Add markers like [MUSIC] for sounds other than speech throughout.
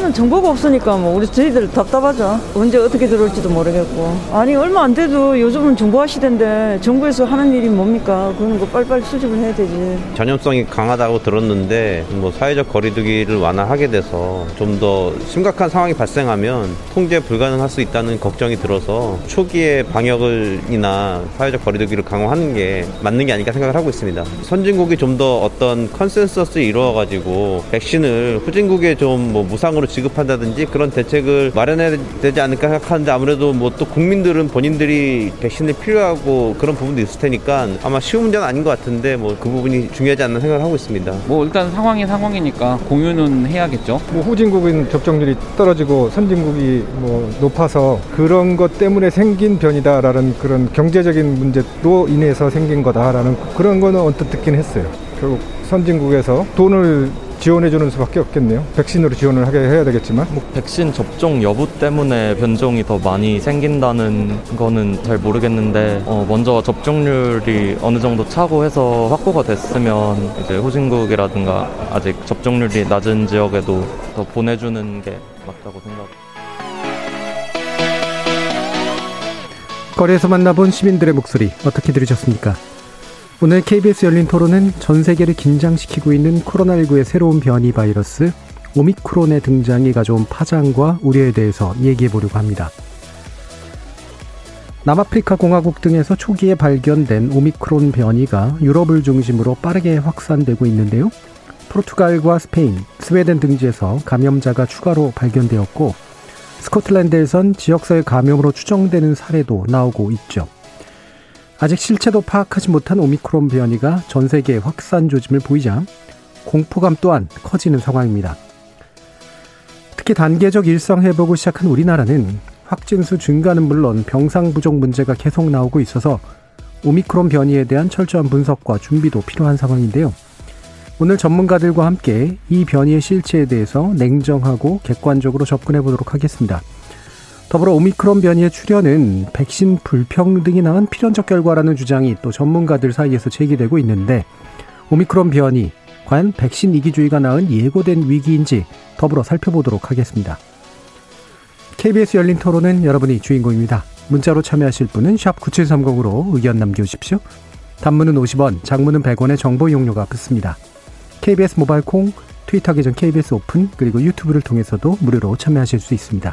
일단은 정보가 없으니까 뭐 우리 저희들 답답하죠. 언제 어떻게 들어올지도 모르겠고. 아니 얼마 안 돼도 요즘은 정보화 시대인데 정부에서 하는 일이 뭡니까? 그런 거 빨리빨리 수집을 해야 되지. 전염성이 강하다고 들었는데 뭐 사회적 거리두기를 완화하게 돼서 좀 더 심각한 상황이 발생하면 통제 불가능할 수 있다는 걱정이 들어서 초기에 방역을이나 사회적 거리두기를 강화하는 게 맞는 게 아닐까 생각을 하고 있습니다. 선진국이 좀 더 어떤 컨센서스를 이루어가지고 백신을 후진국에 좀 뭐 무상으로 지급한다든지 그런 대책을 마련해야 되지 않을까 생각하는데 아무래도 뭐 또 국민들은 본인들이 백신을 필요하고 그런 부분도 있을 테니까 아마 쉬운 문제는 아닌 것 같은데 뭐 그 부분이 중요하지 않나 생각을 하고 있습니다. 뭐 일단 상황이 상황이니까 공유는 해야겠죠. 뭐 후진국은 접종률이 떨어지고 선진국이 뭐 높아서 그런 것 때문에 생긴 변이다라는 그런 경제적인 문제로 인해서 생긴 거다라는 그런 거는 언뜻 듣긴 했어요. 결국 선진국에서 돈을 지원해주는 수밖에 없겠네요. 백신으로 지원을 하게 해야 되겠지만. 뭐 백신 접종 여부 때문에 변종이 더 많이 생긴다는 거는 잘 모르겠는데 어, 먼저 접종률이 어느 정도 차고 해서 확보가 됐으면 이제 후진국이라든가 아직 접종률이 낮은 지역에도 더 보내주는 게 맞다고 생각합니다. 거리에서 만나본 시민들의 목소리 어떻게 들으셨습니까? 오늘 KBS 열린 토론은 전 세계를 긴장시키고 있는 코로나19의 새로운 변이 바이러스 오미크론의 등장이 가져온 파장과 우려에 대해서 얘기해 보려고 합니다. 남아프리카 공화국 등에서 초기에 발견된 오미크론 변이가 유럽을 중심으로 빠르게 확산되고 있는데요. 포르투갈과 스페인, 스웨덴 등지에서 감염자가 추가로 발견되었고 스코틀랜드에선 지역사회 감염으로 추정되는 사례도 나오고 있죠. 아직 실체도 파악하지 못한 오미크론 변이가 전 세계에 확산 조짐을 보이자 공포감 또한 커지는 상황입니다. 특히 단계적 일상 회복을 시작한 우리나라는 확진수 증가는 물론 병상 부족 문제가 계속 나오고 있어서 오미크론 변이에 대한 철저한 분석과 준비도 필요한 상황인데요. 오늘 전문가들과 함께 이 변이의 실체에 대해서 냉정하고 객관적으로 접근해 보도록 하겠습니다. 더불어 오미크론 변이의 출현은 백신 불평등이 낳은 필연적 결과라는 주장이 또 전문가들 사이에서 제기되고 있는데 오미크론 변이 과연 백신 이기주의가 낳은 예고된 위기인지 더불어 살펴보도록 하겠습니다. KBS 열린 토론은 여러분이 주인공입니다. 문자로 참여하실 분은 9730으로 의견 남겨주십시오. 단문은 50원, 장문은 100원의 정보 이용료가 붙습니다. KBS 모바일 콩, 트위터 계정 KBS 오픈, 그리고 유튜브를 통해서도 무료로 참여하실 수 있습니다.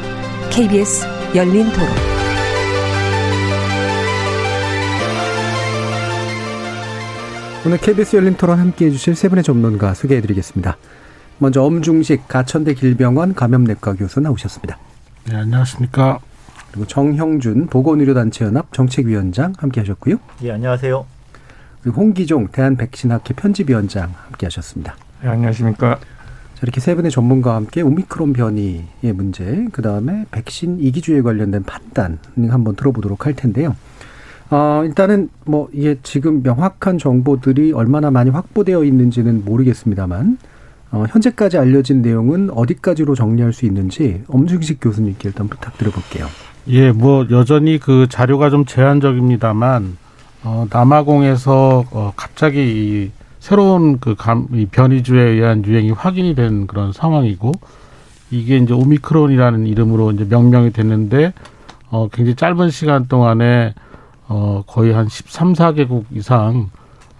KBS 열린 토론. 오늘 KBS 열린 토론 함께 해주실 세 분의 전문가 소개해드리겠습니다. 먼저 엄중식 가천대 길병원 감염내과 교수 나오셨습니다. 네, 안녕하십니까. 그리고 정형준 보건의료단체연합 정책위원장 함께 하셨고요. 예, 안녕하세요. 그리고 홍기종 대한백신학회 편집위원장 함께 하셨습니다. 네, 안녕하십니까. 이렇게 세 분의 전문가와 함께 오미크론 변이의 문제, 그 다음에 백신 이기주의에 관련된 판단 한번 들어보도록 할 텐데요. 어, 일단은 뭐 이게 지금 명확한 정보들이 얼마나 많이 확보되어 있는지는 모르겠습니다만, 어, 현재까지 알려진 내용은 어디까지로 정리할 수 있는지 엄중식 교수님께 일단 부탁드려볼게요. 예, 뭐 여전히 그 자료가 좀 제한적입니다만, 어, 남아공에서 어, 갑자기 이 새로운 그 감, 이 변이주에 의한 유행이 확인이 된 그런 상황이고 이게 이제 오미크론이라는 이름으로 이제 명명이 됐는데 어 굉장히 짧은 시간 동안에 어 거의 한 13, 4개국 이상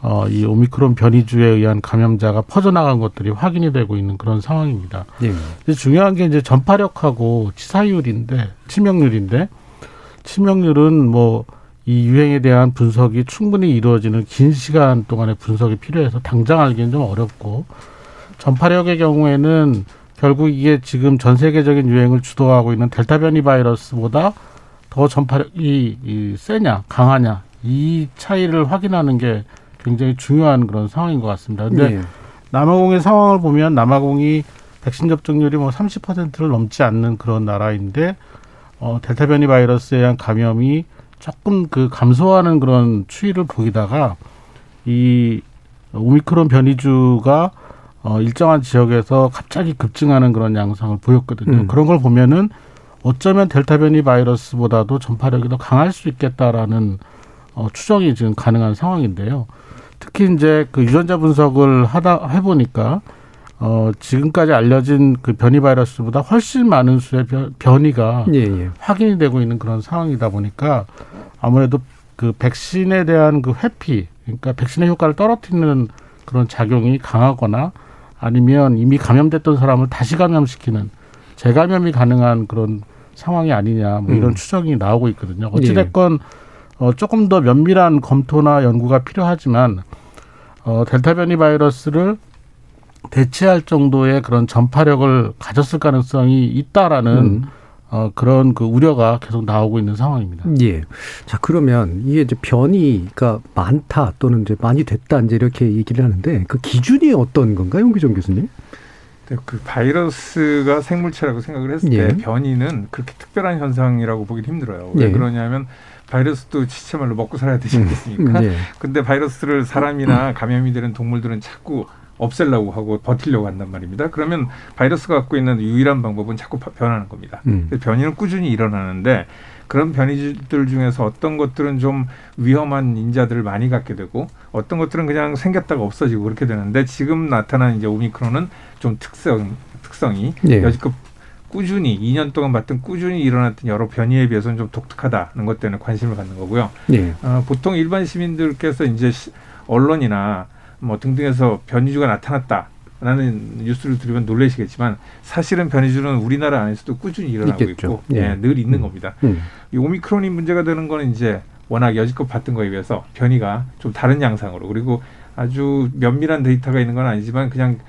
어 이 오미크론 변이주에 의한 감염자가 퍼져나간 것들이 확인이 되고 있는 그런 상황입니다. 네. 근데 중요한 게 이제 전파력하고 치사율인데 치명률인데 치명률은 뭐 이 유행에 대한 분석이 충분히 이루어지는 긴 시간 동안의 분석이 필요해서 당장 알기는 좀 어렵고 전파력의 경우에는 결국 이게 지금 전 세계적인 유행을 주도하고 있는 델타 변이 바이러스보다 더 전파력이 이 세냐 강하냐 이 차이를 확인하는 게 굉장히 중요한 그런 상황인 것 같습니다. 근데 예. 남아공의 상황을 보면 남아공이 백신 접종률이 뭐 30%를 넘지 않는 그런 나라인데 어, 델타 변이 바이러스에 의한 감염이 조금 그 감소하는 그런 추이를 보이다가 이 오미크론 변이주가 어, 일정한 지역에서 갑자기 급증하는 그런 양상을 보였거든요. 음. 그런 걸 보면은 어쩌면 델타 변이 바이러스보다도 전파력이 더 강할 수 있겠다라는 어, 추정이 지금 가능한 상황인데요. 특히 이제 그 유전자 분석을 하다 해보니까 어, 지금까지 알려진 그 변이 바이러스보다 훨씬 많은 수의 변- 변이가 예, 예. 확인이 되고 있는 그런 상황이다 보니까 아무래도 그 백신에 대한 그 회피, 그러니까 백신의 효과를 떨어뜨리는 그런 작용이 강하거나 아니면 이미 감염됐던 사람을 다시 감염시키는 재감염이 가능한 그런 상황이 아니냐 뭐 이런 음. 추정이 나오고 있거든요. 어찌됐건 어, 조금 더 면밀한 검토나 연구가 필요하지만 어, 델타 변이 바이러스를 대체할 정도의 그런 전파력을 가졌을 가능성이 있다라는 음. 어, 그런 그 우려가 계속 나오고 있는 상황입니다. 예. 자, 그러면 이게 이제 변이가 많다 또는 이제 많이 됐다 이제 이렇게 얘기를 하는데 그 기준이 어떤 건가요, 홍기정 교수님? 네, 그 바이러스가 생물체라고 생각을 했을 때 예. 변이는 그렇게 특별한 현상이라고 보기 힘들어요. 왜 예. 그러냐면 바이러스도 지체말로 먹고 살아야 되지 않겠습니까? 예. 근데 바이러스를 사람이나 감염이 되는 동물들은 자꾸 없애려고 하고 버티려고 한단 말입니다. 그러면 바이러스가 갖고 있는 유일한 방법은 자꾸 바- 변하는 겁니다. 음. 변이는 꾸준히 일어나는데 그런 변이들 중에서 어떤 것들은 좀 위험한 인자들을 많이 갖게 되고 어떤 것들은 그냥 생겼다가 없어지고 그렇게 되는데 지금 나타난 이제 오미크론은 좀 특성 특성이 예. 여지껏 꾸준히 2년 동안 봤던 꾸준히 일어났던 여러 변이에 비해서는 좀 독특하다는 것 때문에 관심을 갖는 거고요. 예. 어, 보통 일반 시민들께서 이제 시- 언론이나 뭐 등등에서 변이주가 나타났다 라는 뉴스를 들으면 놀라시겠지만 사실은 변이주는 우리나라 안에서도 꾸준히 일어나고 있겠죠. 있고 예. 예, 늘 있는 음. 겁니다. 음. 이 오미크론이 문제가 되는 거는 이제 워낙 여지껏 봤던 거에 비해서 변이가 좀 다른 양상으로 그리고 아주 면밀한 데이터가 있는 건 아니지만 그냥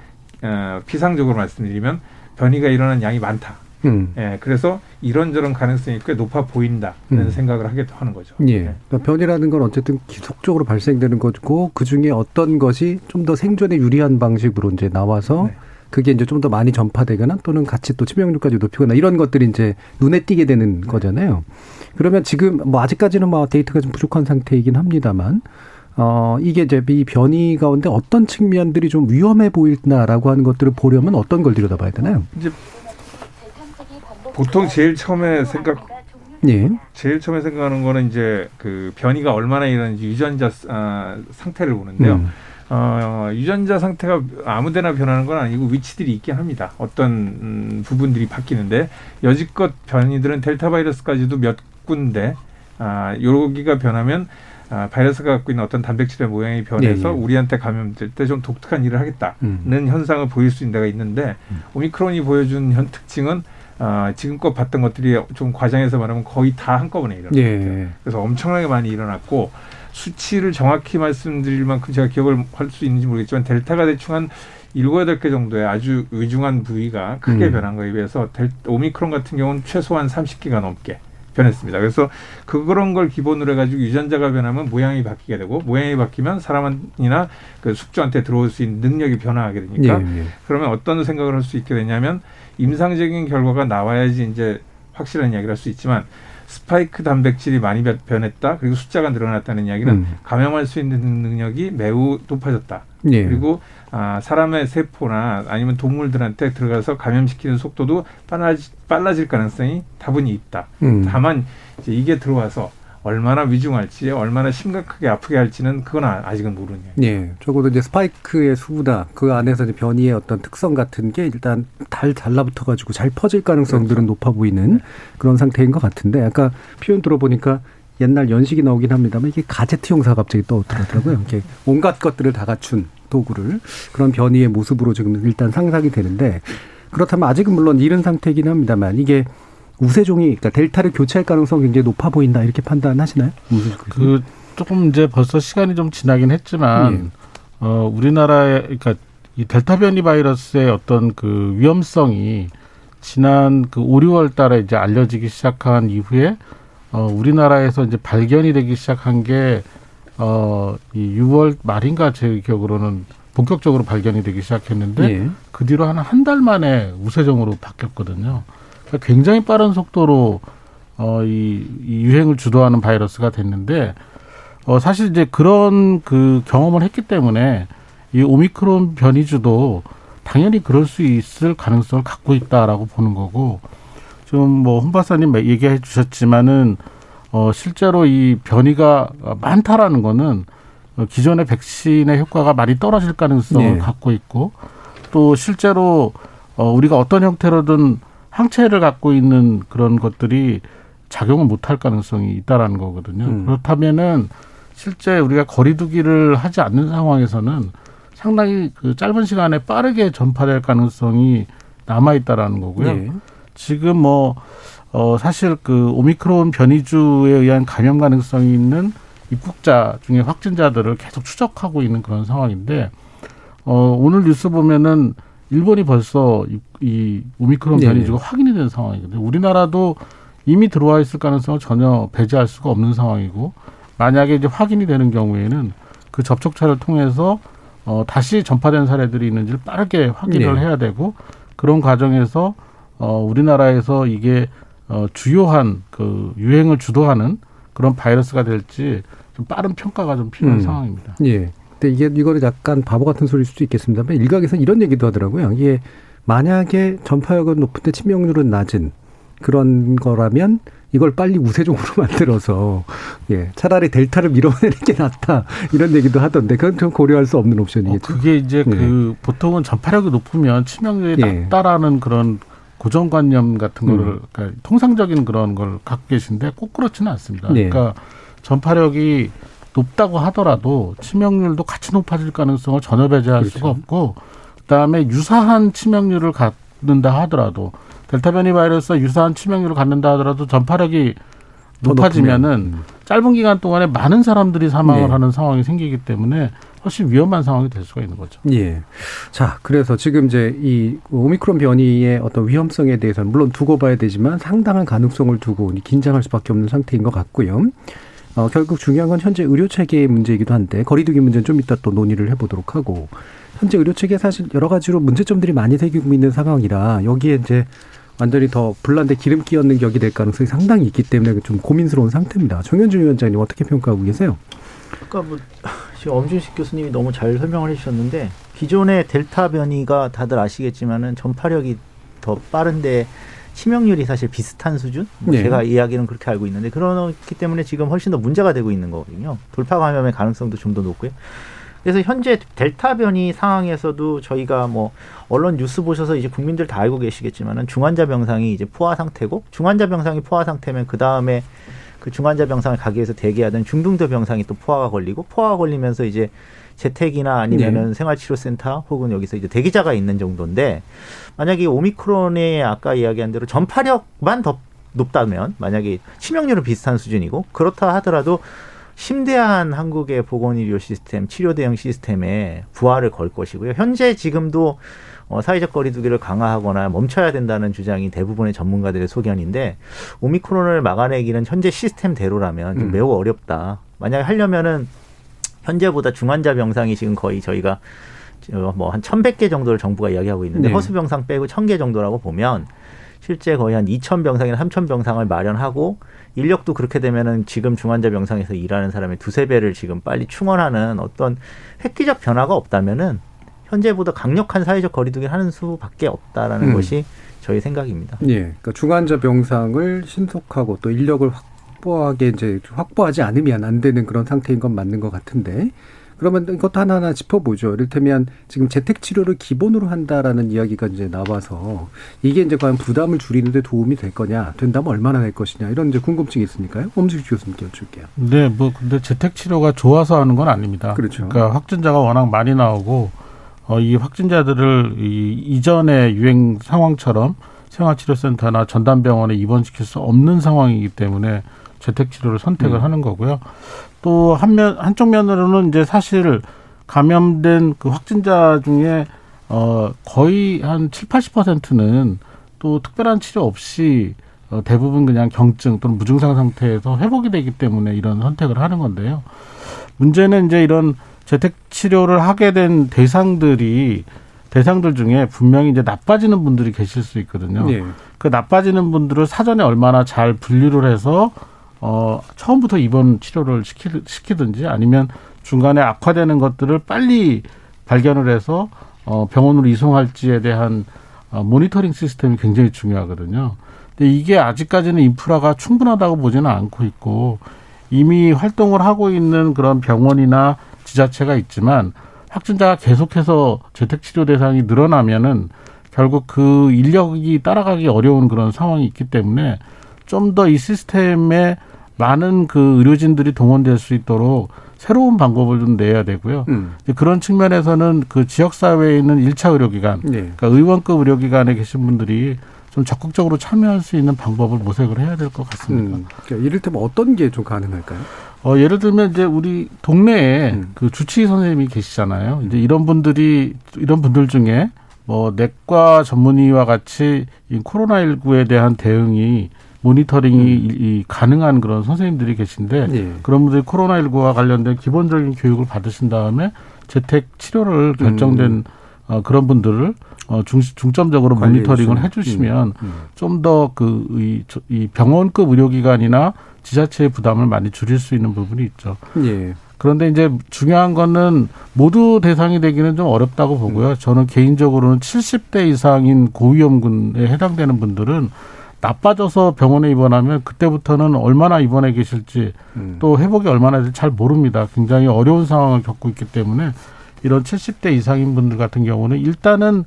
어, 피상적으로 말씀드리면 변이가 일어난 양이 많다. 음. 예, 그래서 이런저런 가능성이 꽤 높아 보인다는 음. 생각을 하게 하는 거죠. 예. 그러니까 변이라는 건 어쨌든 지속적으로 발생되는 거고 그 중에 어떤 것이 좀 더 생존에 유리한 방식으로 이제 나와서 네. 그게 이제 좀 더 많이 전파되거나 또는 같이 또 치명률까지 높이거나 이런 것들이 이제 눈에 띄게 되는 네. 거잖아요. 그러면 지금 뭐 아직까지는 뭐 데이터가 좀 부족한 상태이긴 합니다만 어 이게 이제 이 변이 가운데 어떤 측면들이 좀 위험해 보이나라고 하는 것들을 보려면 어떤 걸 들여다봐야 되나요? 이제 보통 제일 처음에 생각 예. 제일 처음에 생각하는 거는 이제 그 변이가 얼마나 일어나는지 유전자 아, 상태를 보는데요. 음. 어, 유전자 상태가 아무데나 변하는 건 아니고 위치들이 있긴 합니다. 어떤 음, 부분들이 바뀌는데 여지껏 변이들은 델타 바이러스까지도 몇 군데 아, 여기가 변하면 아, 바이러스가 갖고 있는 어떤 단백질의 모양이 변해서 예, 예. 우리한테 감염될 때 좀 독특한 일을 하겠다는 음. 현상을 보일 수 있는 데가 있는데 오미크론이 보여준 현 특징은 아, 지금껏 봤던 것들이 좀 과장해서 말하면 거의 다 한꺼번에 일어나요. 예. 그래서 엄청나게 많이 일어났고 수치를 정확히 말씀드릴 만큼 제가 기억을 할 수 있는지 모르겠지만 델타가 대충 한 일곱 여덟 개 정도의 아주 위중한 부위가 크게 음. 변한 거에 비해서 델, 오미크론 같은 경우는 최소한 30개가 넘게 변했습니다. 그래서 그런 걸 기본으로 해가지고 유전자가 변하면 모양이 바뀌게 되고 모양이 바뀌면 사람이나 그 숙주한테 들어올 수 있는 능력이 변화하게 되니까 예, 예. 그러면 어떤 생각을 할 수 있게 되냐면 임상적인 결과가 나와야지 이제 확실한 이야기를 할 수 있지만 스파이크 단백질이 많이 변- 변했다 그리고 숫자가 늘어났다는 이야기는 음. 감염할 수 있는 능력이 매우 높아졌다. 예. 그리고 아, 사람의 세포나 아니면 동물들한테 들어가서 감염시키는 속도도 빨라지, 빨라질 가능성이 다분히 있다. 음. 다만 이제 이게 들어와서 얼마나 위중할지 얼마나 심각하게 아프게 할지는 그건 아- 아직은 모르는 이야기. 예, 적어도 이제 스파이크의 수나 그 안에서 이제 변이의 어떤 특성 같은 게 일단 달 달라붙어 가지고 잘 퍼질 가능성들은 높아 보이는 그런 상태인 것 같은데 아까 표현 들어보니까 옛날 연식이 나오긴 합니다만 이게 가제트 형사가 갑자기 떠오르더라고요. 이렇게 온갖 것들을 다 갖춘 도구를 그런 변이의 모습으로 지금 일단 상상이 되는데 그렇다면 아직은 물론 이른 상태이긴 합니다만 이게 우세종이 그러니까 델타를 교체할 가능성이 굉장히 높아 보인다 이렇게 판단하시나요? 그 조금 이제 벌써 시간이 좀 지나긴 했지만 예. 어 우리나라에 그러니까 이 델타 변이 바이러스의 어떤 그 위험성이 지난 그 5, 6월 달에 이제 알려지기 시작한 이후에 어 우리나라에서 이제 발견이 되기 시작한 게 어, 이 6월 말인가 제 기억으로는 본격적으로 발견이 되기 시작했는데 예. 그 뒤로 한 한 달 만에 우세종으로 바뀌었거든요. 그러니까 굉장히 빠른 속도로 어, 이, 이 유행을 주도하는 바이러스가 됐는데 어, 사실 이제 그런 그 경험을 했기 때문에 이 오미크론 변이주도 당연히 그럴 수 있을 가능성을 갖고 있다라고 보는 거고 좀 뭐 홍 박사님 얘기해 주셨지만은 어, 실제로 이 변이가 많다라는 거는 어, 기존의 백신의 효과가 많이 떨어질 가능성을 네. 갖고 있고 또 실제로 어, 우리가 어떤 형태로든 항체를 갖고 있는 그런 것들이 작용을 못할 가능성이 있다라는 거거든요. 음. 그렇다면은 실제 우리가 거리두기를 하지 않는 상황에서는 상당히 그 짧은 시간에 빠르게 전파될 가능성이 남아 있다라는 거고요. 예. 지금 뭐, 어, 사실 그 오미크론 변이주에 의한 감염 가능성이 있는 입국자 중에 확진자들을 계속 추적하고 있는 그런 상황인데, 어, 오늘 뉴스 보면은 일본이 벌써 이, 이 오미크론 네. 변이주가 확인이 된 상황이거든요. 우리나라도 이미 들어와 있을 가능성을 전혀 배제할 수가 없는 상황이고, 만약에 이제 확인이 되는 경우에는 그 접촉처를 통해서 어, 다시 전파된 사례들이 있는지를 빠르게 확인을 네. 해야 되고, 그런 과정에서 어, 우리나라에서 이게 어, 주요한 그 유행을 주도하는 그런 바이러스가 될지 좀 빠른 평가가 좀 필요한 음. 상황입니다. 예. 근데 이게 이거는 약간 바보 같은 소리일 수도 있겠습니다만 일각에서 이런 얘기도 하더라고요. 이게 만약에 전파력은 높은데 치명률은 낮은 그런 거라면 이걸 빨리 우세종으로 [LAUGHS] 만들어서 예 차라리 델타를 밀어내는 게 낫다 이런 얘기도 하던데 그건 좀 고려할 수 없는 어, 옵션이겠죠. 그게 이제 예. 그 보통은 전파력이 높으면 치명률이 예. 낮다라는 그런 고정관념 같은 음. 거를 그러니까 통상적인 그런 걸 갖고 계신데 꼭 그렇지는 않습니다. 네. 그러니까 전파력이 높다고 하더라도 치명률도 같이 높아질 가능성을 전혀 배제할 그렇죠. 수가 없고 그다음에 유사한 치명률을 갖는다 하더라도 델타 변이 바이러스와 유사한 치명률을 갖는다 하더라도 전파력이 더 높아지면은. 짧은 기간 동안에 많은 사람들이 사망을 네. 하는 상황이 생기기 때문에 훨씬 위험한 상황이 될 수가 있는 거죠. 예. 자, 그래서 지금 이제 이 오미크론 변이의 어떤 위험성에 대해서는 물론 두고 봐야 되지만 상당한 가능성을 두고 긴장할 수밖에 없는 상태인 것 같고요. 어, 결국 중요한 건 현재 의료 체계의 문제이기도 한데 거리두기 문제는 좀 이따 또 논의를 해보도록 하고 현재 의료 체계 사실 여러 가지로 문제점들이 많이 생기고 있는 상황이라 여기에 이제 완전히 더 불난데 기름 끼얹는 격이 될 가능성이 상당히 있기 때문에 좀 고민스러운 상태입니다. 정현준 위원장님 어떻게 평가하고 계세요? 그러니까 뭐 지금 엄준식 교수님이 너무 잘 설명을 해주셨는데 기존의 델타 변이가 다들 아시겠지만은 전파력이 더 빠른데 치명률이 사실 비슷한 수준? 뭐 네. 제가 이야기는 그렇게 알고 있는데 그렇기 때문에 지금 훨씬 더 문제가 되고 있는 거거든요. 돌파 감염의 가능성도 좀 더 높고요. 그래서 현재 델타 변이 상황에서도 저희가 뭐 언론 뉴스 보셔서 이제 국민들 다 알고 계시겠지만은 중환자 병상이 이제 포화 상태고 중환자 병상이 포화 상태면 그 다음에 그 중환자 병상을 가기 위해서 대기하던 중등도 병상이 또 포화가 걸리고 포화가 걸리면서 이제 재택이나 아니면은 생활치료센터 혹은 여기서 이제 대기자가 있는 정도인데 만약에 오미크론의 아까 이야기한 대로 전파력만 더 높다면 만약에 치명률은 비슷한 수준이고 그렇다 하더라도 심대한 한국의 보건의료 시스템, 치료 대응 시스템에 부하를 걸 것이고요. 현재 지금도 어, 사회적 거리두기를 강화하거나 멈춰야 된다는 주장이 대부분의 전문가들의 소견인데 오미크론을 막아내기는 현재 시스템대로라면 좀 음. 매우 어렵다. 만약에 하려면은 현재보다 중환자 병상이 지금 거의 저희가 뭐한 천백 개 정도를 정부가 이야기하고 있는데 네. 허수 병상 빼고 천 개 정도라고 보면 실제 거의 한 이천 병상이나 삼천 병상을 마련하고 인력도 그렇게 되면은 지금 중환자 병상에서 일하는 사람의 두세 배를 지금 빨리 충원하는 어떤 획기적 변화가 없다면은 현재보다 강력한 사회적 거리두기를 하는 수밖에 없다라는 음. 것이 저희 생각입니다. 예, 그러니까 중환자 병상을 신속하고 또 인력을 확 보하게 이제 확보하지 않으면 안 되는 그런 상태인 건 맞는 것 같은데 그러면 이것도 하나하나 짚어보죠. 이를테면 지금 재택 치료를 기본으로 한다라는 이야기가 이제 나와서 이게 이제 과연 부담을 줄이는데 도움이 될 거냐, 된다면 얼마나 될 것이냐 이런 이제 궁금증이 있으니까요. 엄식 교수님께 여쭐게요. 네, 뭐 근데 재택 치료가 좋아서 하는 건 아닙니다. 그렇죠. 그러니까 확진자가 워낙 많이 나오고 어, 이 확진자들을 이 이전의 유행 상황처럼 생활치료센터나 전담병원에 입원시킬 수 없는 상황이기 때문에 재택 치료를 선택을 음. 하는 거고요. 또 한면 한쪽 면으로는 이제 사실 감염된 그 확진자 중에 어 거의 한 7, 80%는 또 특별한 치료 없이 어, 대부분 그냥 경증 또는 무증상 상태에서 회복이 되기 때문에 이런 선택을 하는 건데요. 문제는 이제 이런 재택 치료를 하게 된 대상들이 대상들 중에 분명히 이제 나빠지는 분들이 계실 수 있거든요. 예. 그 나빠지는 분들을 사전에 얼마나 잘 분류를 해서 어 처음부터 입원 치료를 시키, 시키든지 아니면 중간에 악화되는 것들을 빨리 발견을 해서 어 병원으로 이송할지에 대한 어, 모니터링 시스템이 굉장히 중요하거든요. 근데 이게 아직까지는 인프라가 충분하다고 보지는 않고 있고 이미 활동을 하고 있는 그런 병원이나 지자체가 있지만 확진자가 계속해서 재택 치료 대상이 늘어나면은 결국 그 인력이 따라가기 어려운 그런 상황이 있기 때문에 좀 더 이 시스템에 많은 그 의료진들이 동원될 수 있도록 새로운 방법을 좀 내야 되고요. 음. 그런 측면에서는 그 지역 사회에 있는 일차 의료기관, 네. 그러니까 의원급 의료기관에 계신 분들이 좀 적극적으로 참여할 수 있는 방법을 모색을 해야 될 것 같습니다. 음. 그러니까 이를테면 어떤 게 좀 가능할까요? 어, 예를 들면 이제 우리 동네에 음. 그 주치의 선생님이 계시잖아요. 이제 이런 분들이 이런 분들 중에 뭐 내과 전문의와 같이 이 코로나19에 대한 대응이 모니터링이 이, 이 가능한 그런 선생님들이 계신데 예. 그런 분들이 코로나19와 관련된 기본적인 교육을 받으신 다음에 재택 치료를 결정된 어, 그런 분들을 어, 중, 중점적으로 모니터링을. 해주시면 음, 음. 좀더그이 이 병원급 의료기관이나 지자체의 부담을 많이 줄일 수 있는 부분이 있죠. 예. 그런데 이제 중요한 거는 모두 대상이 되기는 좀 어렵다고 보고요. 저는 개인적으로는 70대 이상인 고위험군에 해당되는 분들은 나빠져서 병원에 입원하면 그때부터는 얼마나 입원해 계실지 음. 또 회복이 얼마나 될지 잘 모릅니다. 굉장히 어려운 상황을 겪고 있기 때문에 이런 70대 이상인 분들 같은 경우는 일단은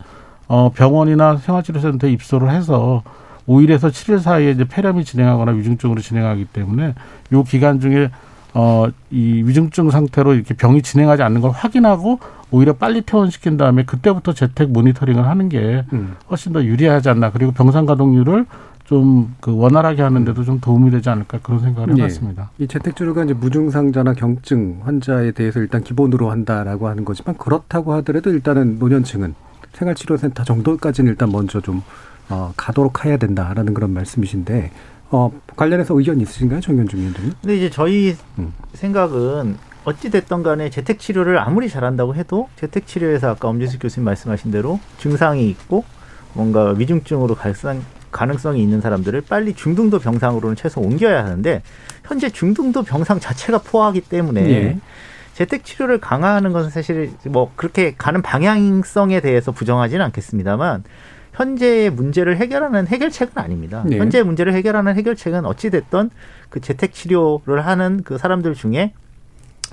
어 병원이나 생활치료센터에 입소를 해서 5일에서 7일 사이에 이제 폐렴이 진행하거나 위중증으로 진행하기 때문에 요 기간 중에 어 이 위중증 상태로 이렇게 병이 진행하지 않는 걸 확인하고 오히려 빨리 퇴원시킨 다음에 그때부터 재택 모니터링을 하는 게 음. 훨씬 더 유리하지 않나. 그리고 병상 가동률을 좀 그 원활하게 하는데도 좀 도움이 되지 않을까 그런 생각을 예. 해봤습니다. 이 재택치료가 이제 무증상자나 경증 환자에 대해서 일단 기본으로 한다라고 하는 거지만 그렇다고 하더라도 일단은 노년층은 생활치료센터 정도까지는 일단 먼저 좀 어, 가도록 해야 된다라는 그런 말씀이신데 어, 관련해서 의견 있으신가요, 정현중 의원님? 근데 이제 저희 음. 생각은 어찌 됐던 간에 재택 치료를 아무리 잘한다고 해도 재택 치료에서 아까 엄지수 교수님 말씀하신 대로 증상이 있고 뭔가 위중증으로 갈상 가능성이 있는 사람들을 빨리 중등도 병상으로는 최소 옮겨야 하는데 현재 중등도 병상 자체가 포화하기 때문에 예. 재택 치료를 강화하는 것은 사실 뭐 그렇게 가는 방향성에 대해서 부정하지는 않겠습니다만 현재의 문제를 해결하는 해결책은 아닙니다. 네. 현재의 문제를 해결하는 해결책은 어찌 됐던 그 재택 치료를 하는 그 사람들 중에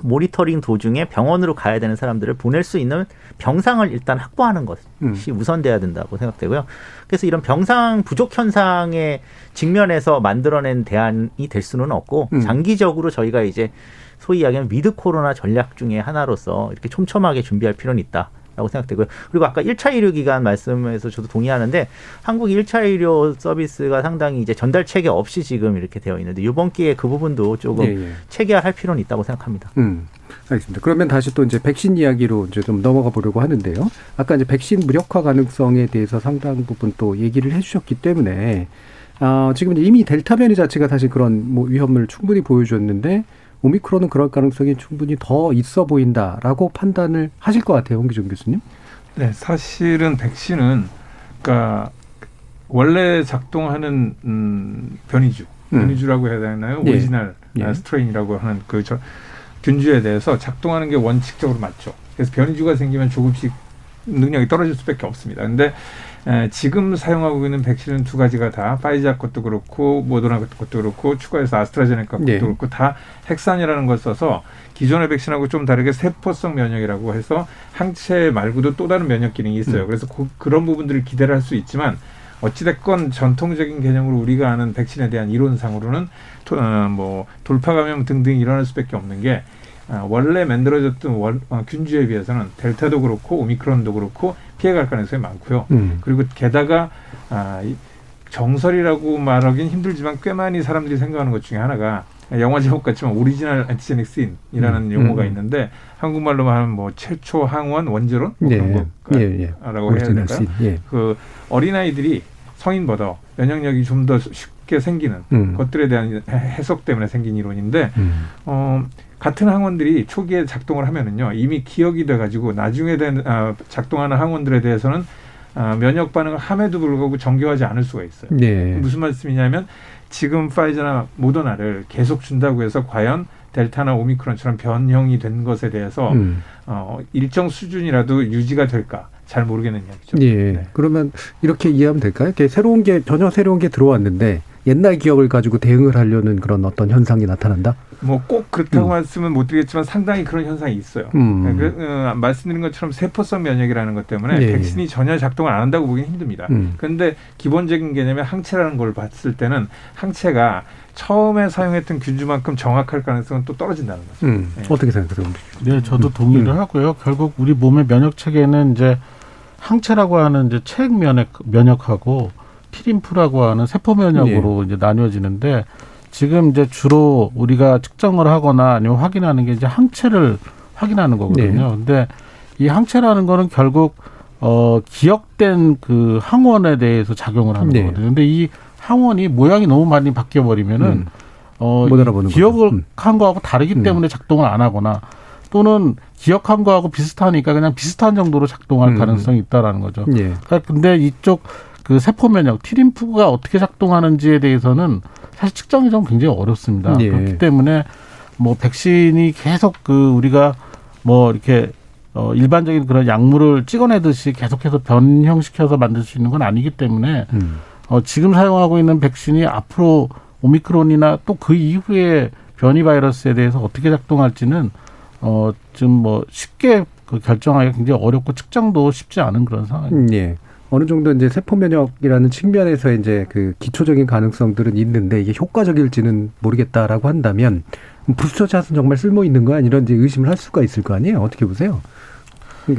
모니터링 도중에 병원으로 가야 되는 사람들을 보낼 수 있는 병상을 일단 확보하는 것이 음. 우선돼야 된다고 생각되고요. 그래서 이런 병상 부족 현상에 직면해서 만들어낸 대안이 될 수는 없고 음. 장기적으로 저희가 이제 소위 이야기하는 위드 코로나 전략 중에 하나로서 이렇게 촘촘하게 준비할 필요는 있다. 라고 생각되고요. 그리고 아까 1차 의료 기관 말씀에서 저도 동의하는데 한국이 1차 의료 서비스가 상당히 이제 전달 체계 없이 지금 이렇게 되어 있는데 이번 기회에 그 부분도 조금 예, 예. 체계화할 필요는 있다고 생각합니다. 음, 알겠습니다. 그러면 다시 또 이제 백신 이야기로 이제 좀 넘어가 보려고 하는데요. 아까 이제 백신 무력화 가능성에 대해서 상당 부분 또 얘기를 해 주셨기 때문에 아, 지금 이미 델타 변이 자체가 사실 그런 뭐 위험을 충분히 보여줬는데 오미크론은 그럴 가능성이 충분히 더 있어 보인다라고 판단을 하실 것 같아요, 홍기종 교수님. 네, 사실은 백신은 그러니까 원래 작동하는 음, 변이주, 음. 변이주라고 해야 되나요? 예. 오리지널 예. 아, strain이라고 하는 그 저, 균주에 대해서 작동하는 게 원칙적으로 맞죠. 그래서 변이주가 생기면 조금씩 능력이 떨어질 수밖에 없습니다. 근데 에, 지금 사용하고 있는 백신은 두 가지가 다 파이자 것도 그렇고 모더나 것도 그렇고 추가해서 아스트라제네카 것도 네. 그렇고 다 핵산이라는 걸 써서 기존의 백신하고 좀 다르게 세포성 면역이라고 해서 항체 말고도 또 다른 면역 기능이 있어요. 음. 그래서 그, 그런 부분들을 기대를 할 수 있지만 어찌됐건 전통적인 개념으로 우리가 아는 백신에 대한 이론상으로는 토- 어, 뭐 돌파 감염 등등 일어날 수밖에 없는 게 아, 원래 만들어졌던 월, 어, 균주에 비해서는 델타도 그렇고 오미크론도 그렇고 피해갈 가능성이 많고요. 음. 그리고 게다가 아, 이 정설이라고 말하긴 힘들지만 꽤 많이 사람들이 생각하는 것 중에 하나가 영화 제목 같지만 original antigenic sin이라는 음, 용어가 음. 있는데 한국말로 하면 뭐 최초 항원 원조론 뭐 예, 그런 예, 예. 거라고 해야 될까요? 씬, 예. 그 어린아이들이 성인보다 면역력이 좀 더 쉽게 생기는 음. 것들에 대한 해- 해석 때문에 생긴 이론인데 음. 어, 같은 항원들이 초기에 작동을 하면은요 이미 기억이 돼가지고 나중에 된 아, 작동하는 항원들에 대해서는 아, 면역 반응을 함에도 불구하고 정교하지 않을 수가 있어요. 네. 무슨 말씀이냐면 지금 파이저나 모더나를 계속 준다고 해서 과연 델타나 오미크론처럼 변형이 된 것에 대해서 음. 어, 일정 수준이라도 유지가 될까 잘 모르겠는 이야기죠. 예. 네. 그러면 이렇게 이해하면 될까요? 이렇게 새로운 게 전혀 새로운 게 들어왔는데 옛날 기억을 가지고 대응을 하려는 그런 어떤 현상이 나타난다. 뭐 꼭 그렇다고 음. 말씀은 못 드리겠지만 상당히 그런 현상이 있어요. 음. 그, 어, 말씀드린 것처럼 세포성 면역이라는 것 때문에 예, 예. 백신이 전혀 작동을 안 한다고 보기 힘듭니다. 음. 그런데 기본적인 개념의 항체라는 걸 봤을 때는 항체가 처음에 사용했던 균주만큼 정확할 가능성은 또 떨어진다는 거죠. 음. 네. 어떻게 생각하세요? 네, 저도 동의를 음. 하고요. 결국 우리 몸의 면역 체계는 이제 항체라고 하는 이제 체액 면역 면역하고 티림프라고 하는 세포 면역으로 이제 나뉘어지는데 지금 이제 주로 우리가 측정을 하거나 아니면 확인하는 게 이제 항체를 확인하는 거거든요. 근데 이 항체라는 거는 결국 어 기억된 그 항원에 대해서 작용을 하는 네. 거거든요. 근데 이 항원이 모양이 너무 많이 바뀌어 버리면은 음. 어. 기억을 음. 한 거하고 다르기 음. 때문에 작동을 안 하거나 또는 기억한 거하고 비슷하니까 그냥 비슷한 정도로 작동할 음. 가능성이 있다라는 거죠. 예. 그러니까 근데 이쪽 그 세포 면역 티림프가 어떻게 작동하는지에 대해서는 사실 측정이 좀 굉장히 어렵습니다. 예. 그렇기 때문에 뭐 백신이 계속 그 우리가 뭐 이렇게 어 일반적인 그런 약물을 찍어내듯이 계속해서 변형시켜서 만들 수 있는 건 아니기 때문에 음. 어, 지금 사용하고 있는 백신이 앞으로 오미크론이나 또 그 이후에 변이 바이러스에 대해서 어떻게 작동할지는 어, 지금 뭐 쉽게 그 결정하기가 굉장히 어렵고 측정도 쉽지 않은 그런 상황입니다. 음, 예. 어느 정도 이제 세포 면역이라는 측면에서 이제 그 기초적인 가능성들은 있는데 이게 효과적일지는 모르겠다라고 한다면 부스터 샷은 정말 쓸모 있는 거 아니런 이제 의심을 할 수가 있을 거 아니에요? 어떻게 보세요?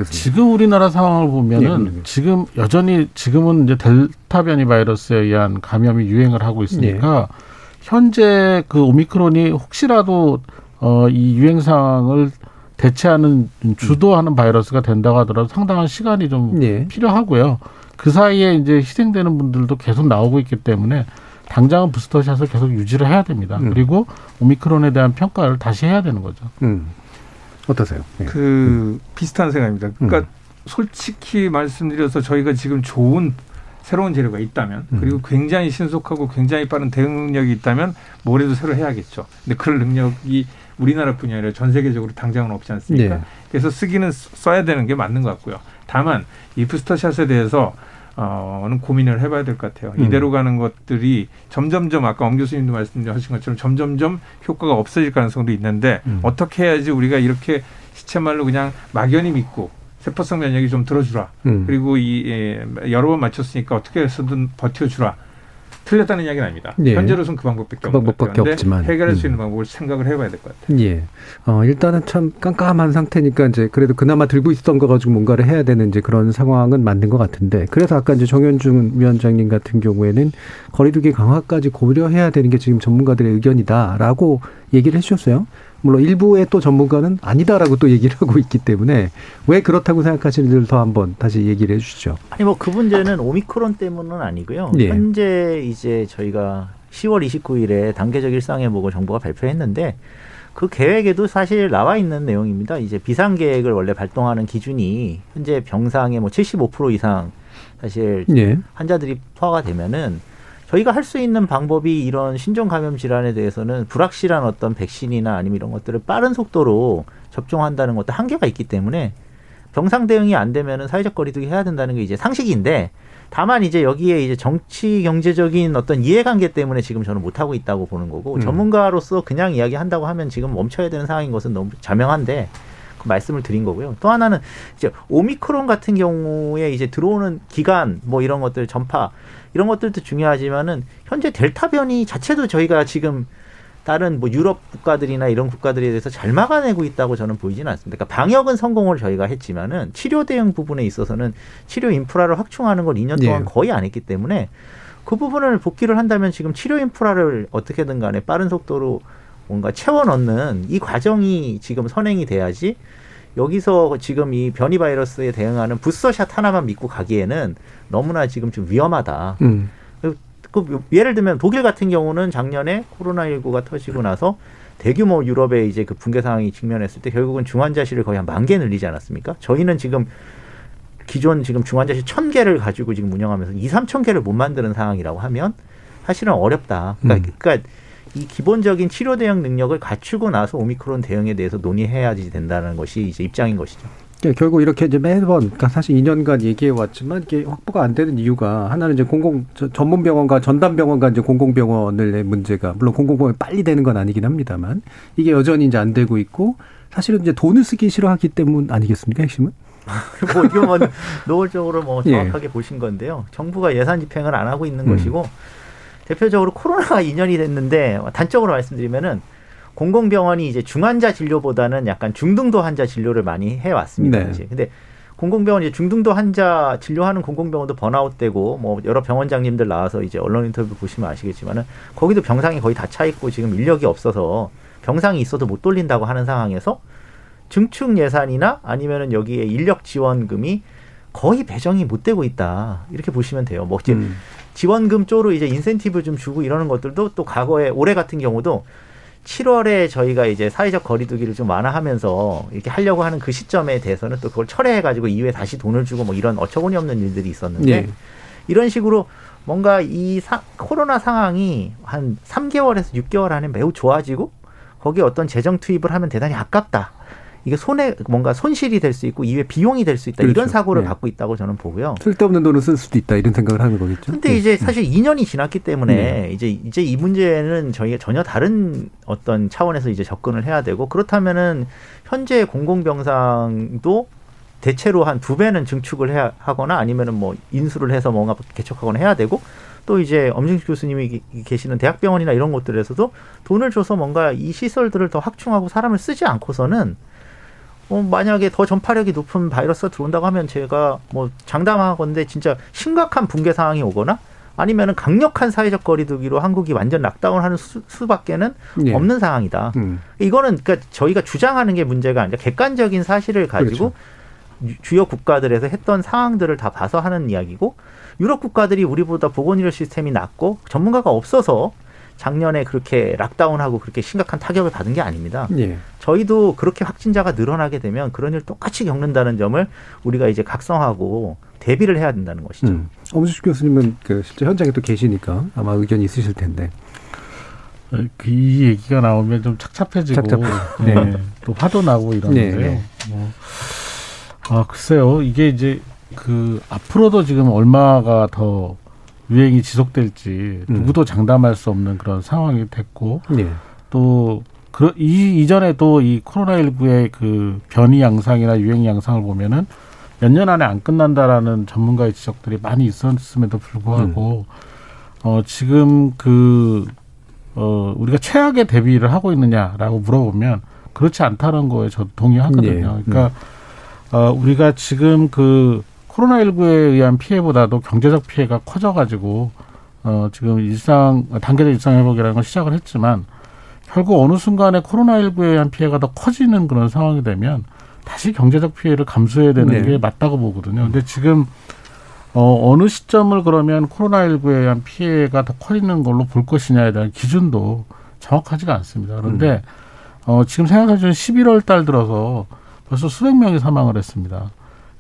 지금 우리나라 상황을 예, 보면은 예. 지금 여전히 지금은 이제 델타 변이 바이러스에 의한 감염이 유행을 하고 있으니까 예. 현재 그 오미크론이 혹시라도 어, 이 유행 상황을 대체하는 주도하는 바이러스가 된다고 하더라도 상당한 시간이 좀 예. 필요하고요. 그 사이에 이제 희생되는 분들도 계속 나오고 있기 때문에 당장은 부스터샷을 계속 유지를 해야 됩니다. 음. 그리고 오미크론에 대한 평가를 다시 해야 되는 거죠. 음. 어떠세요? 예. 그 비슷한 생각입니다. 그러니까 음. 솔직히 말씀드려서 저희가 지금 좋은 새로운 재료가 있다면 음. 그리고 굉장히 신속하고 굉장히 빠른 대응 능력이 있다면 뭐래도 새로 해야겠죠. 근데 그럴 능력이 우리나라뿐이 아니라 전 세계적으로 당장은 없지 않습니까? 네. 그래서 쓰기는 쓰- 써야 되는 게 맞는 것 같고요. 다만 이 부스터샷에 대해서 어는 고민을 해봐야 될 것 같아요. 음. 이대로 가는 것들이 점점점 아까 엄 교수님도 말씀하신 것처럼 점점점 효과가 없어질 가능성도 있는데 음. 어떻게 해야지 우리가 이렇게 시체말로 그냥 막연히 믿고 세포성 면역이 좀 들어주라. 음. 그리고 이 예, 여러 번 맞췄으니까 어떻게 해서든 버텨주라. 틀렸다는 이야기는 아닙니다. 예. 현재로서는 그 방법밖에 그 방법밖에 없지만. 해결할 수 음. 있는 방법을 생각을 해봐야 될 것 같아요. 예. 어, 일단은 참 깜깜한 상태니까 이제 그래도 그나마 들고 있었던 거 가지고 뭔가를 해야 되는 이제 그런 상황은 맞는 것 같은데 그래서 아까 이제 정현준 위원장님 같은 경우에는 거리두기 강화까지 고려해야 되는 게 지금 전문가들의 의견이다라고 얘기를 해주셨어요. 물론 일부의 또 전문가는 아니다라고 또 얘기를 [LAUGHS] 하고 있기 때문에 왜 그렇다고 생각하시는지를 더 한번 다시 얘기를 해주시죠. 아니 뭐 그 문제는 오미크론 때문은 아니고요. 예. 현재 이제 저희가 10월 29일에 단계적 일상회복을 정부가 발표했는데 그 계획에도 사실 나와 있는 내용입니다. 이제 비상 계획을 원래 발동하는 기준이 현재 병상의 뭐 75% 이상 사실 예. 환자들이 포화가 되면은 저희가 할 수 있는 방법이 이런 신종 감염 질환에 대해서는 불확실한 어떤 백신이나 아니면 이런 것들을 빠른 속도로 접종한다는 것도 한계가 있기 때문에 병상 대응이 안 되면은 사회적 거리두기 해야 된다는 게 이제 상식인데 다만 이제 여기에 이제 정치 경제적인 어떤 이해관계 때문에 지금 저는 못 하고 있다고 보는 거고 음. 전문가로서 그냥 이야기한다고 하면 지금 멈춰야 되는 상황인 것은 너무 자명한데 그 말씀을 드린 거고요. 또 하나는 이제 오미크론 같은 경우에 이제 들어오는 기간 뭐 이런 것들 전파 이런 것들도 중요하지만은 현재 델타 변이 자체도 저희가 지금 다른 뭐 유럽 국가들이나 이런 국가들에 대해서 잘 막아내고 있다고 저는 보이지는 않습니다. 그러니까 방역은 성공을 저희가 했지만은 치료 대응 부분에 있어서는 치료 인프라를 확충하는 걸 2년 동안 예. 거의 안 했기 때문에 그 부분을 복귀를 한다면 지금 치료 인프라를 어떻게든 간에 빠른 속도로 뭔가 채워 넣는 이 과정이 지금 선행이 돼야지 여기서 지금 이 변이 바이러스에 대응하는 부스터샷 하나만 믿고 가기에는 너무나 지금 좀 위험하다. 음. 그 예를 들면 독일 같은 경우는 작년에 코로나19가 터지고 나서 대규모 유럽의 이제 그 붕괴 상황이 직면했을 때 결국은 중환자실을 거의 한 만 개 늘리지 않았습니까? 저희는 지금 기존 지금 중환자실 천 개를 가지고 지금 운영하면서 이 삼천 개를 못 만드는 상황이라고 하면 사실은 어렵다. 그러니까, 음. 그러니까 이 기본적인 치료 대응 능력을 갖추고 나서 오미크론 대응에 대해서 논의해야지 된다는 것이 이제 입장인 것이죠. 예, 결국 이렇게 이제 매번 그러니까 사실 2년간 얘기해 왔지만 이게 확보가 안 되는 이유가 하나는 이제 공공 저- 전문 병원과 전담 병원과 이제 공공 병원의 문제가 물론 공공 병원이 빨리 되는 건 아니긴 합니다만 이게 여전히 이제 안 되고 있고 사실은 이제 돈을 쓰기 싫어하기 때문 아니겠습니까 핵심은? [LAUGHS] 뭐뭐 [LAUGHS] 노골적으로 뭐 예. 정확하게 보신 건데요. 정부가 예산 집행을 안 하고 있는 음. 것이고 대표적으로 코로나가 [LAUGHS] 2년이 됐는데 단적으로 말씀드리면은 공공병원이 이제 중환자 진료보다는 약간 중등도 환자 진료를 많이 해왔습니다. 네. 이제 근데 공공병원 이제 중등도 환자 진료하는 공공병원도 번아웃되고 뭐 여러 병원장님들 나와서 이제 언론 인터뷰 보시면 아시겠지만은 거기도 병상이 거의 다 차 있고 지금 인력이 없어서 병상이 있어도 못 돌린다고 하는 상황에서 증축 예산이나 아니면은 여기에 인력 지원금이 거의 배정이 못 되고 있다 이렇게 보시면 돼요. 뭐 음. 지원금 쪽으로 이제 인센티브 좀 주고 이러는 것들도 또 과거에 올해 같은 경우도 7월에 저희가 이제 사회적 거리두기를 좀 완화하면서 이렇게 하려고 하는 그 시점에 대해서는 또 그걸 철회해가지고 이후에 다시 돈을 주고 뭐 이런 어처구니 없는 일들이 있었는데 예. 이런 식으로 뭔가 이 사- 코로나 상황이 한 3개월에서 6개월 안에 매우 좋아지고 거기에 어떤 재정 투입을 하면 대단히 아깝다. 이게 손해 뭔가 손실이 될 수 있고 이후에 비용이 될 수 있다. 이런 그렇죠. 사고를 예. 갖고 있다고 저는 보고요. 쓸데없는 돈을 쓸 수도 있다 이런 생각을 하는 거겠죠. 근데 예. 이제 사실 2년이 지났기 때문에 네. 이제 이제 이 문제는 저희가 전혀 다른 어떤 차원에서 이제 접근을 해야 되고 그렇다면은 현재 공공병상도 대체로 한 두 배는 증축을 해야 하거나 아니면은 뭐 인수를 해서 뭔가 개척하거나 해야 되고 또 이제 엄진식 교수님이 기- 계시는 대학병원이나 이런 곳들에서도 돈을 줘서 뭔가 이 시설들을 더 확충하고 사람을 쓰지 않고서는 어, 만약에 더 전파력이 높은 바이러스가 들어온다고 하면 제가 뭐 장담하건데 진짜 심각한 붕괴 상황이 오거나 아니면은 강력한 사회적 거리두기로 한국이 완전 락다운하는 수, 수밖에는 예. 없는 상황이다. 음. 이거는 그러니까 저희가 주장하는 게 문제가 아니라 객관적인 사실을 가지고 유- 주요 국가들에서 했던 상황들을 다 봐서 하는 이야기고 유럽 국가들이 우리보다 보건의료 시스템이 낮고 전문가가 없어서 작년에 그렇게 락다운하고 그렇게 심각한 타격을 받은 게 아닙니다. 예. 저희도 그렇게 확진자가 늘어나게 되면 그런 일 똑같이 겪는다는 점을 우리가 이제 각성하고 대비를 해야 된다는 것이죠. 음. 엄수식 교수님은 그 실제 현장에 또 계시니까 아마 의견이 있으실 텐데. 어, 그이 얘기가 나오면 좀 착잡해지고 착잡- [LAUGHS] 네, 네. 또 화도 나고 이러는데요. 네, 네. 뭐, 아 글쎄요, 이게 이제 그 앞으로도 지금 얼마가 더 유행이 지속될지 음. 누구도 장담할 수 없는 그런 상황이 됐고 예. 또 그, 이 이전에도 이 코로나19의 그 변이 양상이나 유행 양상을 보면은 몇 년 안에 안 끝난다라는 전문가의 지적들이 많이 있었음에도 불구하고 어, 지금 그, 어, 우리가 최악의 대비를 하고 있느냐라고 물어보면 그렇지 않다는 거에 저도 동의하거든요. 예. 그러니까 어, 우리가 지금 그 코로나19에 의한 피해보다도 경제적 피해가 커져가지고 어, 지금 일상, 단계적 일상 회복이라는 걸 시작을 했지만 결국 어느 순간에 코로나19에 의한 피해가 더 커지는 그런 상황이 되면 다시 경제적 피해를 감수해야 되는 네. 게 맞다고 보거든요. 근데 지금 어, 어느 시점을 그러면 코로나19에 의한 피해가 더 커지는 걸로 볼 것이냐에 대한 기준도 정확하지가 않습니다. 그런데 어, 지금 생각하시면 11월 달 들어서 벌써 수백 명이 사망을 했습니다.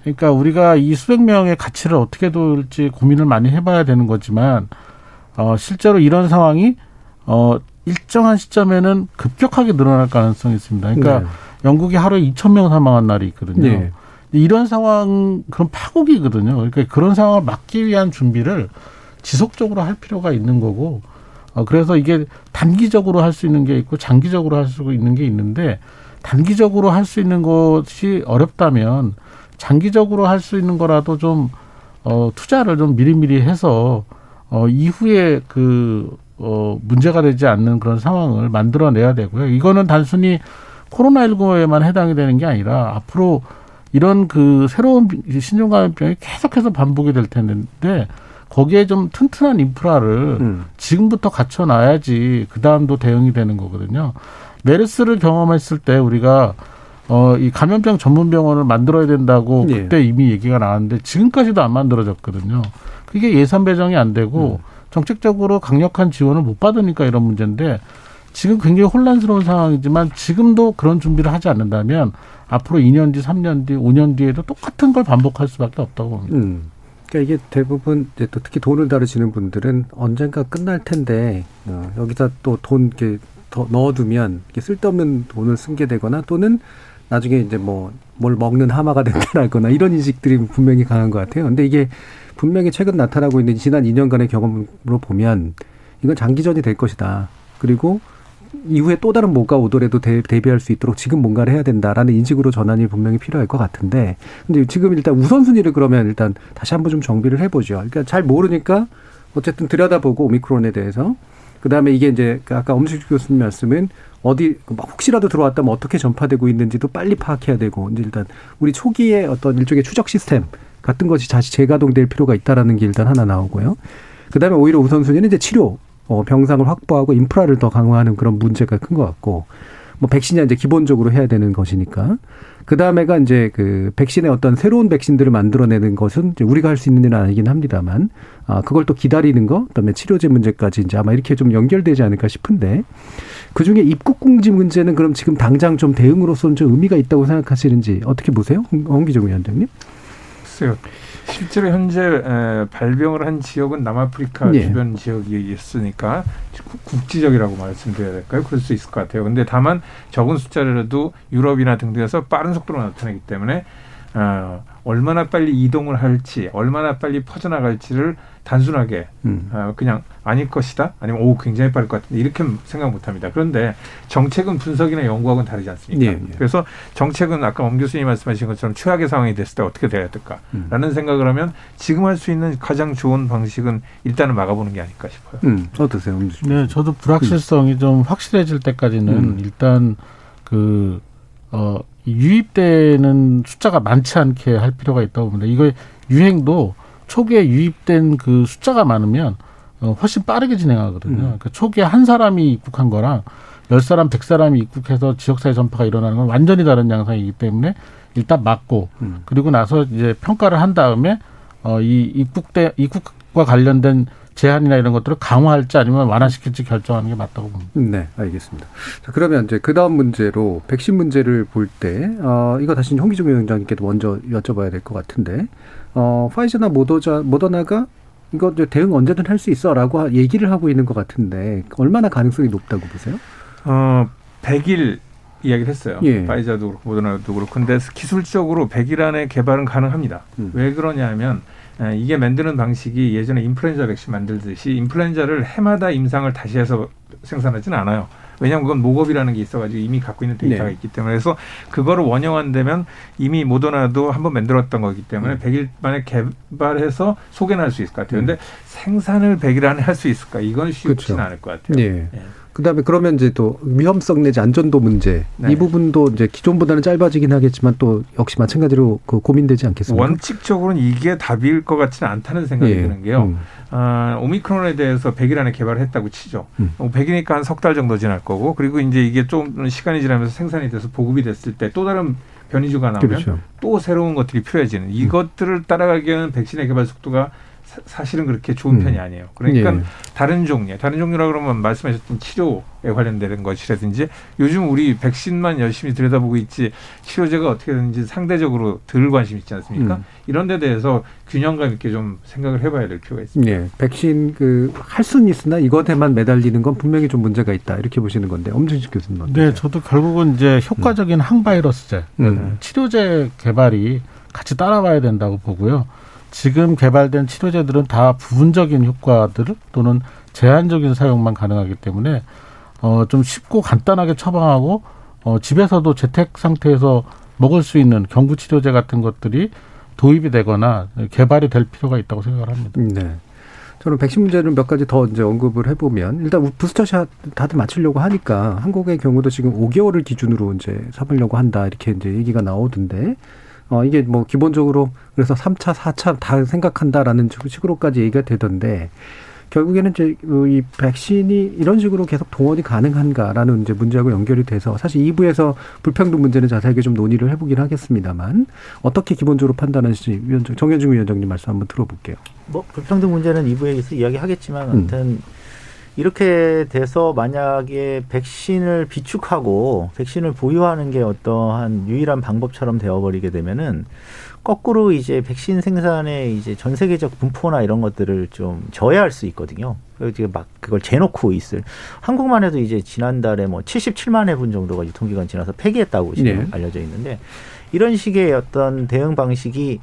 그러니까 우리가 이 수백 명의 가치를 어떻게 둘지 고민을 많이 해봐야 되는 거지만 어, 실제로 이런 상황이 어, 일정한 시점에는 급격하게 늘어날 가능성이 있습니다. 그러니까 네. 영국이 하루에 2천 명 사망한 날이 있거든요. 네. 이런 상황 그런 파국이거든요. 그러니까 그런 상황을 막기 위한 준비를 지속적으로 할 필요가 있는 거고 어, 그래서 이게 단기적으로 할 수 있는 게 있고 장기적으로 할 수 있는 게 있는데 단기적으로 할 수 있는 것이 어렵다면 장기적으로 할 수 있는 거라도 좀 어, 투자를 좀 미리미리 해서 어, 이후에 그 어, 문제가 되지 않는 그런 상황을 만들어내야 되고요. 이거는 단순히 코로나19에만 해당이 되는 게 아니라 앞으로 이런 그 새로운 비- 신종감염병이 계속해서 반복이 될 텐데 거기에 좀 튼튼한 인프라를 음. 지금부터 갖춰놔야지 그 다음도 대응이 되는 거거든요. 메르스를 경험했을 때 우리가 어, 이 감염병 전문 병원을 만들어야 된다고 예. 그때 이미 얘기가 나왔는데 지금까지도 안 만들어졌거든요. 그게 예산 배정이 안 되고 정책적으로 강력한 지원을 못 받으니까 이런 문제인데 지금 굉장히 혼란스러운 상황이지만 지금도 그런 준비를 하지 않는다면 앞으로 2년 뒤, 3년 뒤, 5년 뒤에도 똑같은 걸 반복할 수밖에 없다고 봅니다. 음. 그러니까 이게 대부분 이제 또 특히 돈을 다루시는 분들은 언젠가 끝날 텐데 어, 여기다 또 돈 이렇게 더 넣어두면 이게 쓸데없는 돈을 쓴 게 되거나 또는 나중에 이제 뭐 뭘 먹는 하마가 된다거나 이런 인식들이 분명히 강한 것 같아요. 근데 이게 분명히 최근 나타나고 있는 지난 2년간의 경험으로 보면 이건 장기전이 될 것이다. 그리고 이후에 또 다른 뭐가 오더라도 대, 대비할 수 있도록 지금 뭔가를 해야 된다라는 인식으로 전환이 분명히 필요할 것 같은데 근데 지금 일단 우선순위를 그러면 일단 다시 한번 좀 정비를 해보죠. 그러니까 잘 모르니까 어쨌든 들여다보고 오미크론에 대해서 그다음에 이게 이제 그 아까 엄식 교수님 말씀은 어디 막 혹시라도 들어왔다면 어떻게 전파되고 있는지도 빨리 파악해야 되고 이제 일단 우리 초기에 어떤 일종의 추적 시스템 같은 것이 다시 재가동될 필요가 있다라는 게 일단 하나 나오고요. 그다음에 오히려 우선순위는 이제 치료 어, 병상을 확보하고 인프라를 더 강화하는 그런 문제가 큰 것 같고 뭐 백신이 이제 기본적으로 해야 되는 것이니까 그 다음에가 이제 그 백신의 어떤 새로운 백신들을 만들어내는 것은 우리가 할 수 있는 일은 아니긴 합니다만 아 그걸 또 기다리는 거 그 다음에 치료제 문제까지 이제 아마 이렇게 좀 연결되지 않을까 싶은데 그 중에 입국 공지 문제는 그럼 지금 당장 좀 대응으로서는 좀 의미가 있다고 생각하시는지 어떻게 보세요, 홍- 홍기종 위원장님? 글쎄요. 실제로 현재 에, 발병을 한 지역은 남아프리카 예. 주변 지역이었으니까 국- 국지적이라고 말씀드려야 될까요? 그럴 수 있을 것 같아요. 근데 다만 적은 숫자라도 유럽이나 등등에서 빠른 속도로 나타나기 때문에 어, 얼마나 빨리 이동을 할지, 얼마나 빨리 퍼져나갈지를 단순하게 음. 어, 그냥 아닐 것이다, 아니면 오 굉장히 빠를 것 같은데 이렇게 생각 못합니다. 그런데 정책은 분석이나 연구하고는 다르지 않습니까? 예, 예. 그래서 정책은 아까 엄 교수님 말씀하신 것처럼 최악의 상황이 됐을 때 어떻게 돼야 될까라는 음. 생각을 하면 지금 할 수 있는 가장 좋은 방식은 일단은 막아보는 게 아닐까 싶어요. 음, 어떠세요, 네, 저도 불확실성이 좀 확실해질 때까지는 음. 일단 그, 어, 유입되는 숫자가 많지 않게 할 필요가 있다고 봅니다. 이거 유행도 초기에 유입된 그 숫자가 많으면 어, 훨씬 빠르게 진행하거든요. 음. 그러니까 초기에 한 사람이 입국한 거랑 열 사람, 백 사람이 입국해서 지역사회 전파가 일어나는 건 완전히 다른 양상이기 때문에 일단 막고 음. 그리고 나서 이제 평가를 한 다음에 어, 이 입국대 입국과 관련된 제한이나 이런 것들을 강화할지 아니면 완화시킬지 결정하는 게 맞다고 봅니다. 네, 알겠습니다. 자, 그러면 이제 그 다음 문제로 백신 문제를 볼 때, 어, 이거 다시 홍기종 위원장님께도 먼저 여쭤봐야 될 것 같은데, 어, 파이저나 모더자, 모더나가 이거 대응 언제든 할 수 있어라고 하- 얘기를 하고 있는 것 같은데, 얼마나 가능성이 높다고 보세요? 어, 100일 이야기를 했어요. 예. 파이자도 그렇고 모더나도 그렇고. 근데 기술적으로 100일 안에 개발은 가능합니다. 음. 왜 그러냐면 에, 이게 만드는 방식이 예전에 인플루엔자 백신 만들듯이 인플루엔자를 해마다 임상을 다시 해서 생산하지는 않아요. 왜냐하면 그건 목업이라는 게 있어가지고 이미 갖고 있는 데이터가 네. 있기 때문에 그래서 그거를 원형화되면 이미 모더나도 한번 만들었던 거기 때문에 음. 100일 만에 개발해서 소개는 할 수 있을 것 같아요. 음. 근데 생산을 100일 안에 할 수 있을까? 이건 쉽지는 그렇죠. 않을 것 같아요. 예. 그 다음에 그러면 이제 또 위험성 내지 안전도 문제, 네. 이 부분도 이제 기존보다는 짧아지긴 하겠지만 또 역시 마찬가지로 그 고민되지 않겠습니까? 원칙적으로는 이게 답일 것 같지는 않다는 생각이 예. 드는 게요. 음. 아, 오미크론에 대해서 100일 안에 개발을 했다고 치죠. 음. 어, 100이니까 한 석 달 정도 지날 거고, 그리고 이제 이게 좀 시간이 지나면서 생산이 돼서 보급이 됐을 때 또 다른 변이주가 나오면 그렇죠. 음. 또 새로운 것들이 필요해지는 이것들을 따라가기에는 백신의 개발 속도가 사, 실은 그렇게 좋은 음. 편이 아니에요. 그러니까 예. 다른 종류, 다른 종류라 그러면 말씀하셨던 치료에 관련되는 것이라든지 요즘 우리 백신만 열심히 들여다보고 있지 치료제가 어떻게 되는지 상대적으로 덜 관심 있지 않습니까? 음. 이런 데 대해서 균형감 있게 좀 생각을 해봐야 될 필요가 있습니다. 예, 백신 그 할 수는 있으나 이것에만 매달리는 건 분명히 좀 문제가 있다 이렇게 보시는 건데 엄준식 교수님 어떠세요? 네, 저도 결국은 이제 효과적인 항바이러스제, 음. 치료제 개발이 같이 따라와야 된다고 보고요. 지금 개발된 치료제들은 다 부분적인 효과들 또는 제한적인 사용만 가능하기 때문에 어, 좀 쉽고 간단하게 처방하고 어, 집에서도 재택 상태에서 먹을 수 있는 경구 치료제 같은 것들이 도입이 되거나 개발이 될 필요가 있다고 생각을 합니다. 네. 저는 백신 문제를 몇 가지 더 이제 언급을 해보면 일단 부스터샷 다들 맞추려고 하니까 한국의 경우도 지금 5개월을 기준으로 이제 삼으려고 한다 이렇게 이제 얘기가 나오던데 어, 이게 뭐 기본적으로 그래서 3차, 4차 다 생각한다라는 식으로까지 얘기가 되던데 결국에는 이제 이 백신이 이런 식으로 계속 동원이 가능한가라는 이제 문제하고 연결이 돼서 사실 2부에서 불평등 문제는 자세하게 좀 논의를 해보긴 하겠습니다,만 어떻게 기본적으로 판단하시지 위원장 정현중 위원장님 말씀 한번 들어볼게요. 뭐 불평등 문제는 2부에서 이야기하겠지만 아무튼 음. 이렇게 돼서 만약에 백신을 비축하고 백신을 보유하는 게 어떠한 유일한 방법처럼 되어버리게 되면은 거꾸로 이제 백신 생산의 이제 전 세계적 분포나 이런 것들을 좀 저해할 수 있거든요. 그래서 막 그걸 재놓고 있을 한국만 해도 이제 지난달에 뭐 77만 회분 정도가 유통기간 지나서 폐기했다고 지금 네. 알려져 있는데 이런 식의 어떤 대응 방식이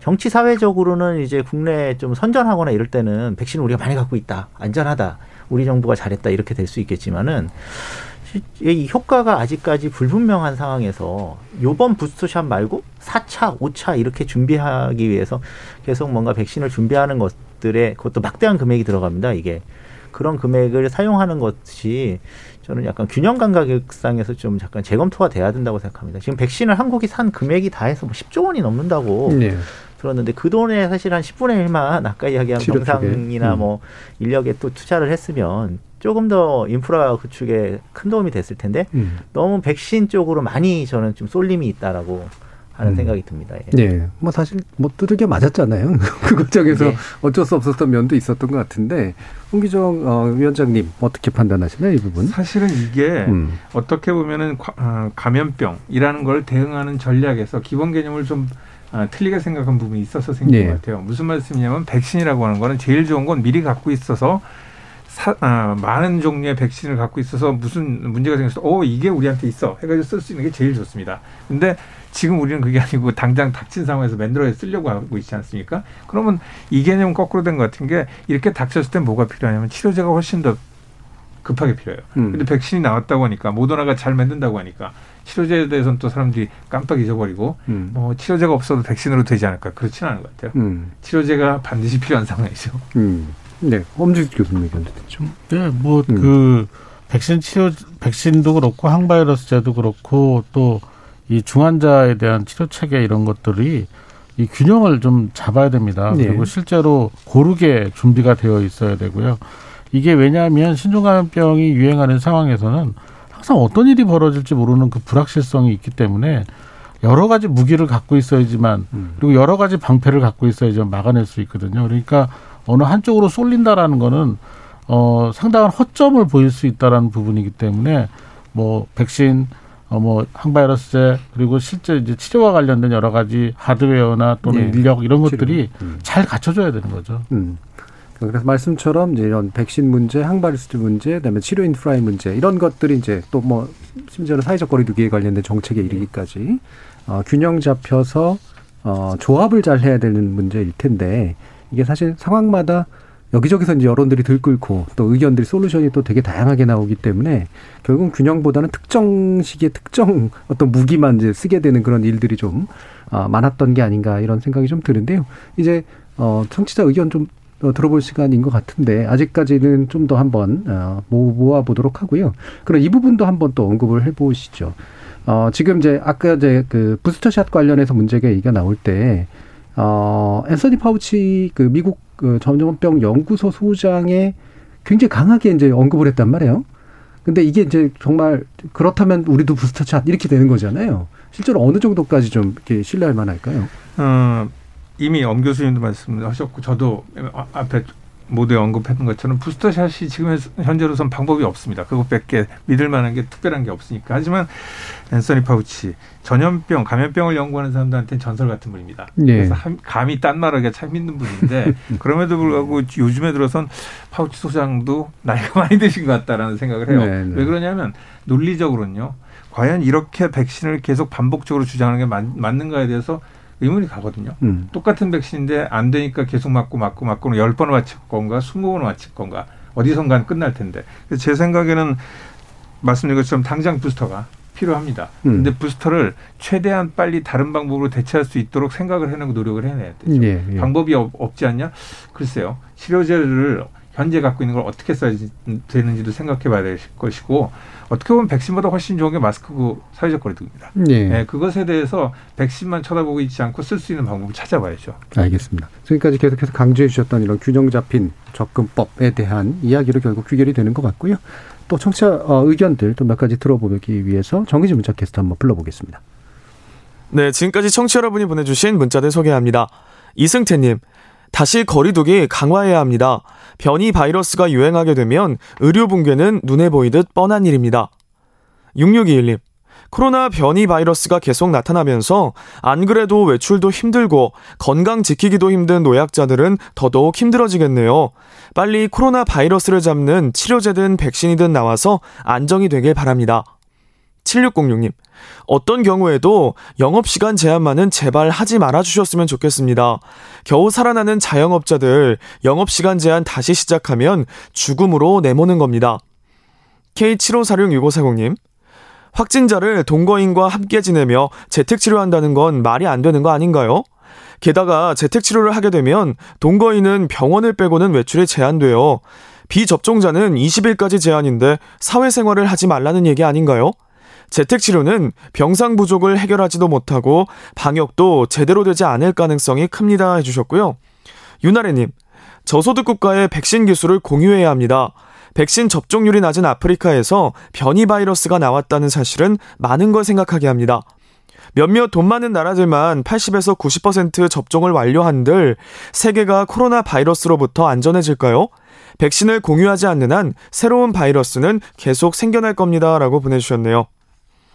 정치 사회적으로는 이제 국내에 좀 선전하거나 이럴 때는 백신을 우리가 많이 갖고 있다 안전하다 우리 정부가 잘했다 이렇게 될 수 있겠지만은 이 효과가 아직까지 불분명한 상황에서 요번 부스터샷 말고 4차, 5차 이렇게 준비하기 위해서 계속 뭔가 백신을 준비하는 것들에 그것도 막대한 금액이 들어갑니다. 이게 그런 금액을 사용하는 것이 저는 약간 균형 감각상에서 좀 잠깐 재검토가 돼야 된다고 생각합니다. 지금 백신을 한국이 산 금액이 다 해서 뭐 10조 원이 넘는다고 네. 들었는데 그 돈에 사실 한 10분의 1만 아까 이야기한 병상이나 음. 뭐 인력에 또 투자를 했으면 조금 더 인프라 구축에 큰 도움이 됐을 텐데 음. 너무 백신 쪽으로 많이 저는 좀 쏠림이 있다라고 하는 음. 생각이 듭니다. 예. 네, 뭐 사실 뭐 두들겨 맞았잖아요. [LAUGHS] 그 과정에서 네. 어쩔 수 없었던 면도 있었던 것 같은데 홍기정 어, 위원장님 어떻게 판단하시나요 이 부분? 사실은 이게 음. 어떻게 보면은 어, 감염병이라는 걸 대응하는 전략에서 기본 개념을 좀 아, 틀리게 생각한 부분이 있어서 생긴 네. 것 같아요. 무슨 말씀이냐면 백신이라고 하는 거는 제일 좋은 건 미리 갖고 있어서 사, 아, 많은 종류의 백신을 갖고 있어서 무슨 문제가 생겼을 때, 어, 이게 우리한테 있어. 해가지고 쓸 수 있는 게 제일 좋습니다. 근데 지금 우리는 그게 아니고 당장 닥친 상황에서 맨들어서 쓰려고 하고 있지 않습니까? 그러면 이 개념은 거꾸로 된 것 같은 게 이렇게 닥쳤을 때 뭐가 필요하냐면 치료제가 훨씬 더 급하게 필요해요. 음. 근데 백신이 나왔다고 하니까 모더나가 잘 만든다고 하니까 치료제에 대해서는 또 사람들이 깜빡 잊어버리고 음. 뭐 치료제가 없어도 백신으로 되지 않을까 그렇지는 않은 것 같아요. 음. 치료제가 반드시 필요한 상황이죠. 음. 네, 엄지 교수님 의견도 듣죠. 네, 뭐그 음. 백신 치료 백신도 그렇고 항바이러스제도 그렇고 또 이 중환자에 대한 치료 체계 이런 것들이 이 균형을 좀 잡아야 됩니다. 네. 그리고 실제로 고르게 준비가 되어 있어야 되고요. 이게 왜냐하면 신종감염병이 유행하는 상황에서는 항상 어떤 일이 벌어질지 모르는 그 불확실성이 있기 때문에 여러 가지 무기를 갖고 있어야지만 음. 그리고 여러 가지 방패를 갖고 있어야지 막아낼 수 있거든요. 그러니까 어느 한쪽으로 쏠린다라는 거는 어 상당한 허점을 보일 수 있다라는 부분이기 때문에 뭐 백신 어뭐 항바이러스제 그리고 실제 이제 치료와 관련된 여러 가지 하드웨어나 또는 네. 인력 이런 것들이 음. 잘 갖춰져야 되는 거죠. 음. 그래서 말씀처럼 이제 이런 백신 문제, 항바이러스 문제, 그다음에 치료 인프라의 문제 이런 것들이 이제 또 뭐 심지어는 사회적 거리두기에 관련된 정책에 이르기까지 어, 균형 잡혀서 어, 조합을 잘 해야 되는 문제일 텐데 이게 사실 상황마다 여기저기서 이제 여론들이 들끓고 또 의견들이 솔루션이 또 되게 다양하게 나오기 때문에 결국 균형보다는 특정 시기에 특정 어떤 무기만 이제 쓰게 되는 그런 일들이 좀 어, 많았던 게 아닌가 이런 생각이 좀 드는데요. 이제 어, 청취자 의견 좀 어, 들어볼 시간인 것 같은데 아직까지는 좀 더 한번 어, 모아 보도록 하고요. 그럼 이 부분도 한번 또 언급을 해보시죠. 어, 지금 이제 아까 이제 그 부스터샷 관련해서 문제가 얘기가 나올 때 어, 앤서니 파우치 그 미국 그 전염병 연구소 소장에 굉장히 강하게 이제 언급을 했단 말이에요. 근데 이게 이제 정말 그렇다면 우리도 부스터샷 이렇게 되는 거잖아요. 실제로 어느 정도까지 좀 이렇게 신뢰할 만할까요? 어, 이미 엄 교수님도 말씀하셨고 저도 앞에 모두에 언급했던 것처럼 부스터샷이 지금 현재로선 방법이 없습니다. 그것밖에 믿을 만한 게 특별한 게 없으니까. 하지만 앤서니 파우치 전염병, 감염병을 연구하는 사람들한테는 전설 같은 분입니다. 네. 그래서 감히 딴 말하기가 참 힘든 분인데 [LAUGHS] 그럼에도 불구하고 요즘에 들어선 파우치 소장도 나이가 많이 드신 것 같다라는 생각을 해요. 네, 네. 왜 그러냐면 논리적으로는요. 과연 이렇게 백신을 계속 반복적으로 주장하는 게 맞, 맞는가에 대해서 의문이 가거든요. 음. 똑같은 백신인데 안 되니까 계속 맞고 맞고 맞고는 열 번을 맞힐 건가, 스무 번을 맞힐 건가, 어디선가 끝날 텐데. 제 생각에는 말씀드린 것처럼 당장 부스터가 필요합니다. 음. 근데 부스터를 최대한 빨리 다른 방법으로 대체할 수 있도록 생각을 해내고 노력을 해내야 되죠. 예, 예. 방법이 없, 지 않냐? 글쎄요. 치료제를 현재 갖고 있는 걸 어떻게 써야 되는지도 생각해 봐야 될 것이고 어떻게 보면 백신보다 훨씬 좋은 게 마스크고 사회적 거리두기입니다. 네. 네, 그것에 대해서 백신만 쳐다보고 있지 않고 쓸 수 있는 방법을 찾아봐야죠. 알겠습니다. 지금까지 계속해서 강조해 주셨던 이런 균형 잡힌 접근법에 대한 이야기로 결국 귀결이 되는 것 같고요. 또 청취자 어, 의견들 또 몇 가지 들어보기 위해서 정의진 문자 캐스터 한번 불러보겠습니다. 네, 지금까지 청취 여러분이 보내주신 문자들 소개합니다. 이승태님, 다시 거리두기 강화해야 합니다. 변이 바이러스가 유행하게 되면 의료 붕괴는 눈에 보이듯 뻔한 일입니다. 6621님, 코로나 변이 바이러스가 계속 나타나면서 안 그래도 외출도 힘들고 건강 지키기도 힘든 노약자들은 더더욱 힘들어지겠네요. 빨리 코로나 바이러스를 잡는 치료제든 백신이든 나와서 안정이 되길 바랍니다. 7606님, 어떤 경우에도 영업시간 제한만은 제발 하지 말아주셨으면 좋겠습니다. 겨우 살아나는 자영업자들 영업시간 제한 다시 시작하면 죽음으로 내모는 겁니다. K75466540님, 확진자를 동거인과 함께 지내며 재택치료한다는 건 말이 안 되는 거 아닌가요? 게다가 재택치료를 하게 되면 동거인은 병원을 빼고는 외출이 제한돼요. 비접종자는 20일까지 제한인데 사회생활을 하지 말라는 얘기 아닌가요? 재택치료는 병상 부족을 해결하지도 못하고 방역도 제대로 되지 않을 가능성이 큽니다 해주셨고요. 유나래님, 저소득 국가의 백신 기술을 공유해야 합니다. 백신 접종률이 낮은 아프리카에서 변이 바이러스가 나왔다는 사실은 많은 걸 생각하게 합니다. 몇몇 돈 많은 나라들만 80에서 90% 접종을 완료한들 세계가 코로나 바이러스로부터 안전해질까요? 백신을 공유하지 않는 한 새로운 바이러스는 계속 생겨날 겁니다. 라고 보내주셨네요.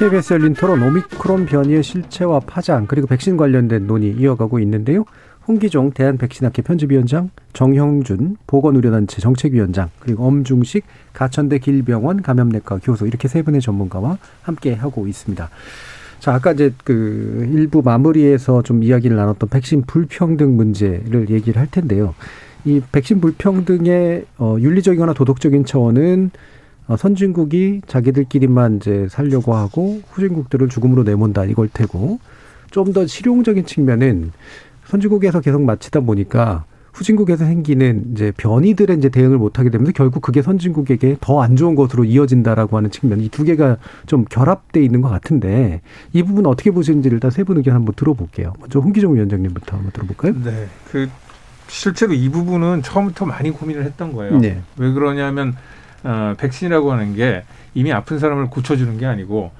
KBS 열린 토론 오미크론 변이의 실체와 파장 그리고 백신 관련된 논의 이어가고 있는데요. 홍기종 대한백신학회 편집위원장, 정형준 보건의료단체 정책위원장, 그리고 엄중식 가천대 길병원 감염내과 교수 이렇게 세 분의 전문가와 함께 하고 있습니다. 자, 아까 이제 그 일부 마무리에서 좀 이야기를 나눴던 백신 불평등 문제를 얘기를 할 텐데요. 이 백신 불평등의 어, 윤리적이거나 도덕적인 차원은 어, 선진국이 자기들끼리만 이제 살려고 하고 후진국들을 죽음으로 내몬다 이걸 테고 좀 더 실용적인 측면은 선진국에서 계속 마치다 보니까 후진국에서 생기는 이제 변이들의 이제 대응을 못하게 되면서 결국 그게 선진국에게 더 안 좋은 것으로 이어진다라고 하는 측면 이 두 개가 좀 결합돼 있는 것 같은데 이 부분 어떻게 보시는지 일단 세 분 의견 한번 들어볼게요. 먼저 홍기종 위원장님부터 한번 들어볼까요? 네, 그 실제로 이 부분은 처음부터 많이 고민을 했던 거예요. 네. 왜 그러냐면 어, 백신이라고 하는 게 이미 아픈 사람을 고쳐주는 게 아니고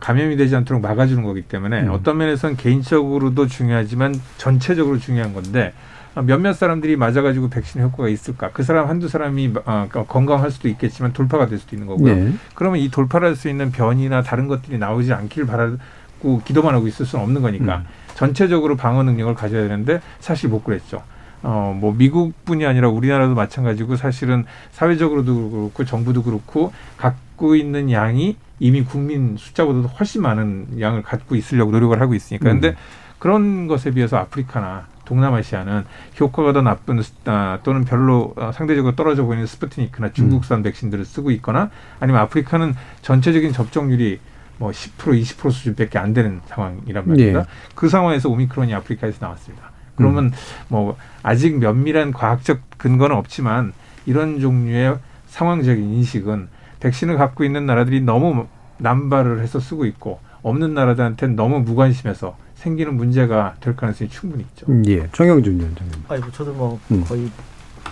감염이 되지 않도록 막아주는 거기 때문에 음. 어떤 면에서는 개인적으로도 중요하지만 전체적으로 중요한 건데 어, 몇몇 사람들이 맞아가지고 백신 효과가 있을까? 그 사람 한두 사람이 어, 건강할 수도 있겠지만 돌파가 될 수도 있는 거고요. 네. 그러면 이 돌파할 수 있는 변이나 다른 것들이 나오지 않기를 바라고 기도만 하고 있을 수는 없는 거니까 음. 전체적으로 방어 능력을 가져야 되는데 사실 못 그랬죠. 어, 뭐, 미국뿐이 아니라 우리나라도 마찬가지고 사실은 사회적으로도 그렇고 정부도 그렇고 갖고 있는 양이 이미 국민 숫자보다도 훨씬 많은 양을 갖고 있으려고 노력을 하고 있으니까. 근데 음. 그런 것에 비해서 아프리카나 동남아시아는 효과가 더 나쁜 아, 또는 별로 어, 상대적으로 떨어져 보이는 스푸트니크나 중국산 백신들을 쓰고 있거나 아니면 아프리카는 전체적인 접종률이 뭐 10% 20% 수준밖에 안 되는 상황이란 말입니다. 예. 그 상황에서 오미크론이 아프리카에서 나왔습니다. 그러면 음. 뭐 아직 면밀한 과학적 근거는 없지만 이런 종류의 상황적인 인식은 백신을 갖고 있는 나라들이 너무 남발을 해서 쓰고 있고 없는 나라들한테는 너무 무관심해서 생기는 문제가 될 가능성이 충분히 있죠. 음, 예. 정영준 위원장님. 아니 뭐 저도 뭐 음. 거의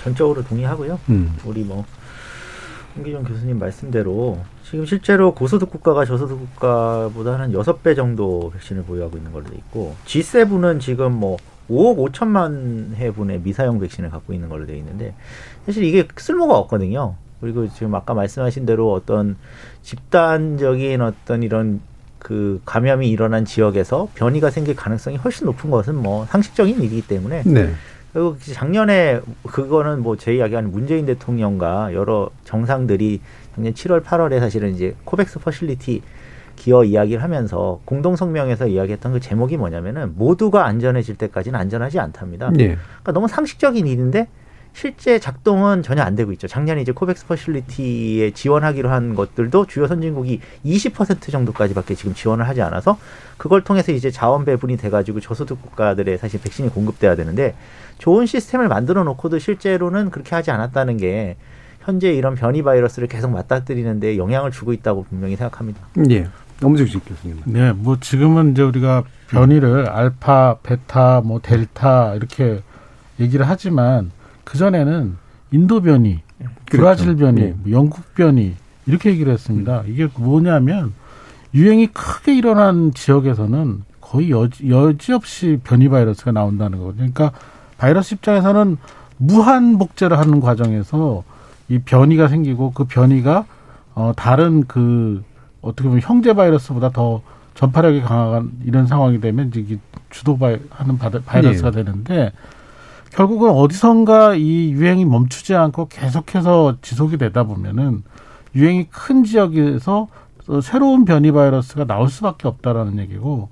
전적으로 동의하고요. 음. 우리 뭐 홍기종 교수님 말씀대로 지금 실제로 고소득 국가가 저소득 국가보다는 여섯 배 정도 백신을 보유하고 있는 걸로 돼 있고 G7은 지금 뭐 5억 5천만 회분의 미사용 백신을 갖고 있는 걸로 돼 있는데 사실 이게 쓸모가 없거든요. 그리고 지금 아까 말씀하신 대로 어떤 집단적인 어떤 이런 그 감염이 일어난 지역에서 변이가 생길 가능성이 훨씬 높은 것은 뭐 상식적인 일이기 때문에 네. 그리고 작년에 그거는 뭐 제 이야기 아닌 문재인 대통령과 여러 정상들이 작년 7월 8월에 사실은 이제 코백스 facility 기여 이야기를 하면서 공동 성명에서 이야기했던 그 제목이 뭐냐면은 모두가 안전해질 때까지는 안전하지 않답니다. 네. 그러니까 너무 상식적인 일인데 실제 작동은 전혀 안 되고 있죠. 작년에 이제 코백스 facility에 지원하기로 한 것들도 주요 선진국이 20% 정도까지밖에 지금 지원을 하지 않아서 그걸 통해서 이제 자원 배분이 돼가지고 저소득 국가들의 사실 백신이 공급돼야 되는데 좋은 시스템을 만들어 놓고도 실제로는 그렇게 하지 않았다는 게 현재 이런 변이 바이러스를 계속 맞닥뜨리는데 영향을 주고 있다고 분명히 생각합니다. 예. 엄중식 교수님. 네, 뭐 지금은 이제 우리가 변이를 알파, 베타, 뭐 델타 이렇게 얘기를 하지만 그 전에는 인도 변이, 브라질 변이, 네. 뭐 영국 변이 이렇게 얘기를 했습니다. 이게 뭐냐면 유행이 크게 일어난 지역에서는 거의 여지, 여지없이 변이 바이러스가 나온다는 거거든요. 그러니까 바이러스 입장에서는 무한 복제를 하는 과정에서 이 변이가 생기고 그 변이가 어 다른 그 어떻게 보면 형제 바이러스보다 더 전파력이 강한 이런 상황이 되면 이제 이게 주도 바이, 하는 바다- 바이러스가 네. 되는데 결국은 어디선가 이 유행이 멈추지 않고 계속해서 지속이 되다 보면은 유행이 큰 지역에서 또 새로운 변이 바이러스가 나올 수밖에 없다라는 얘기고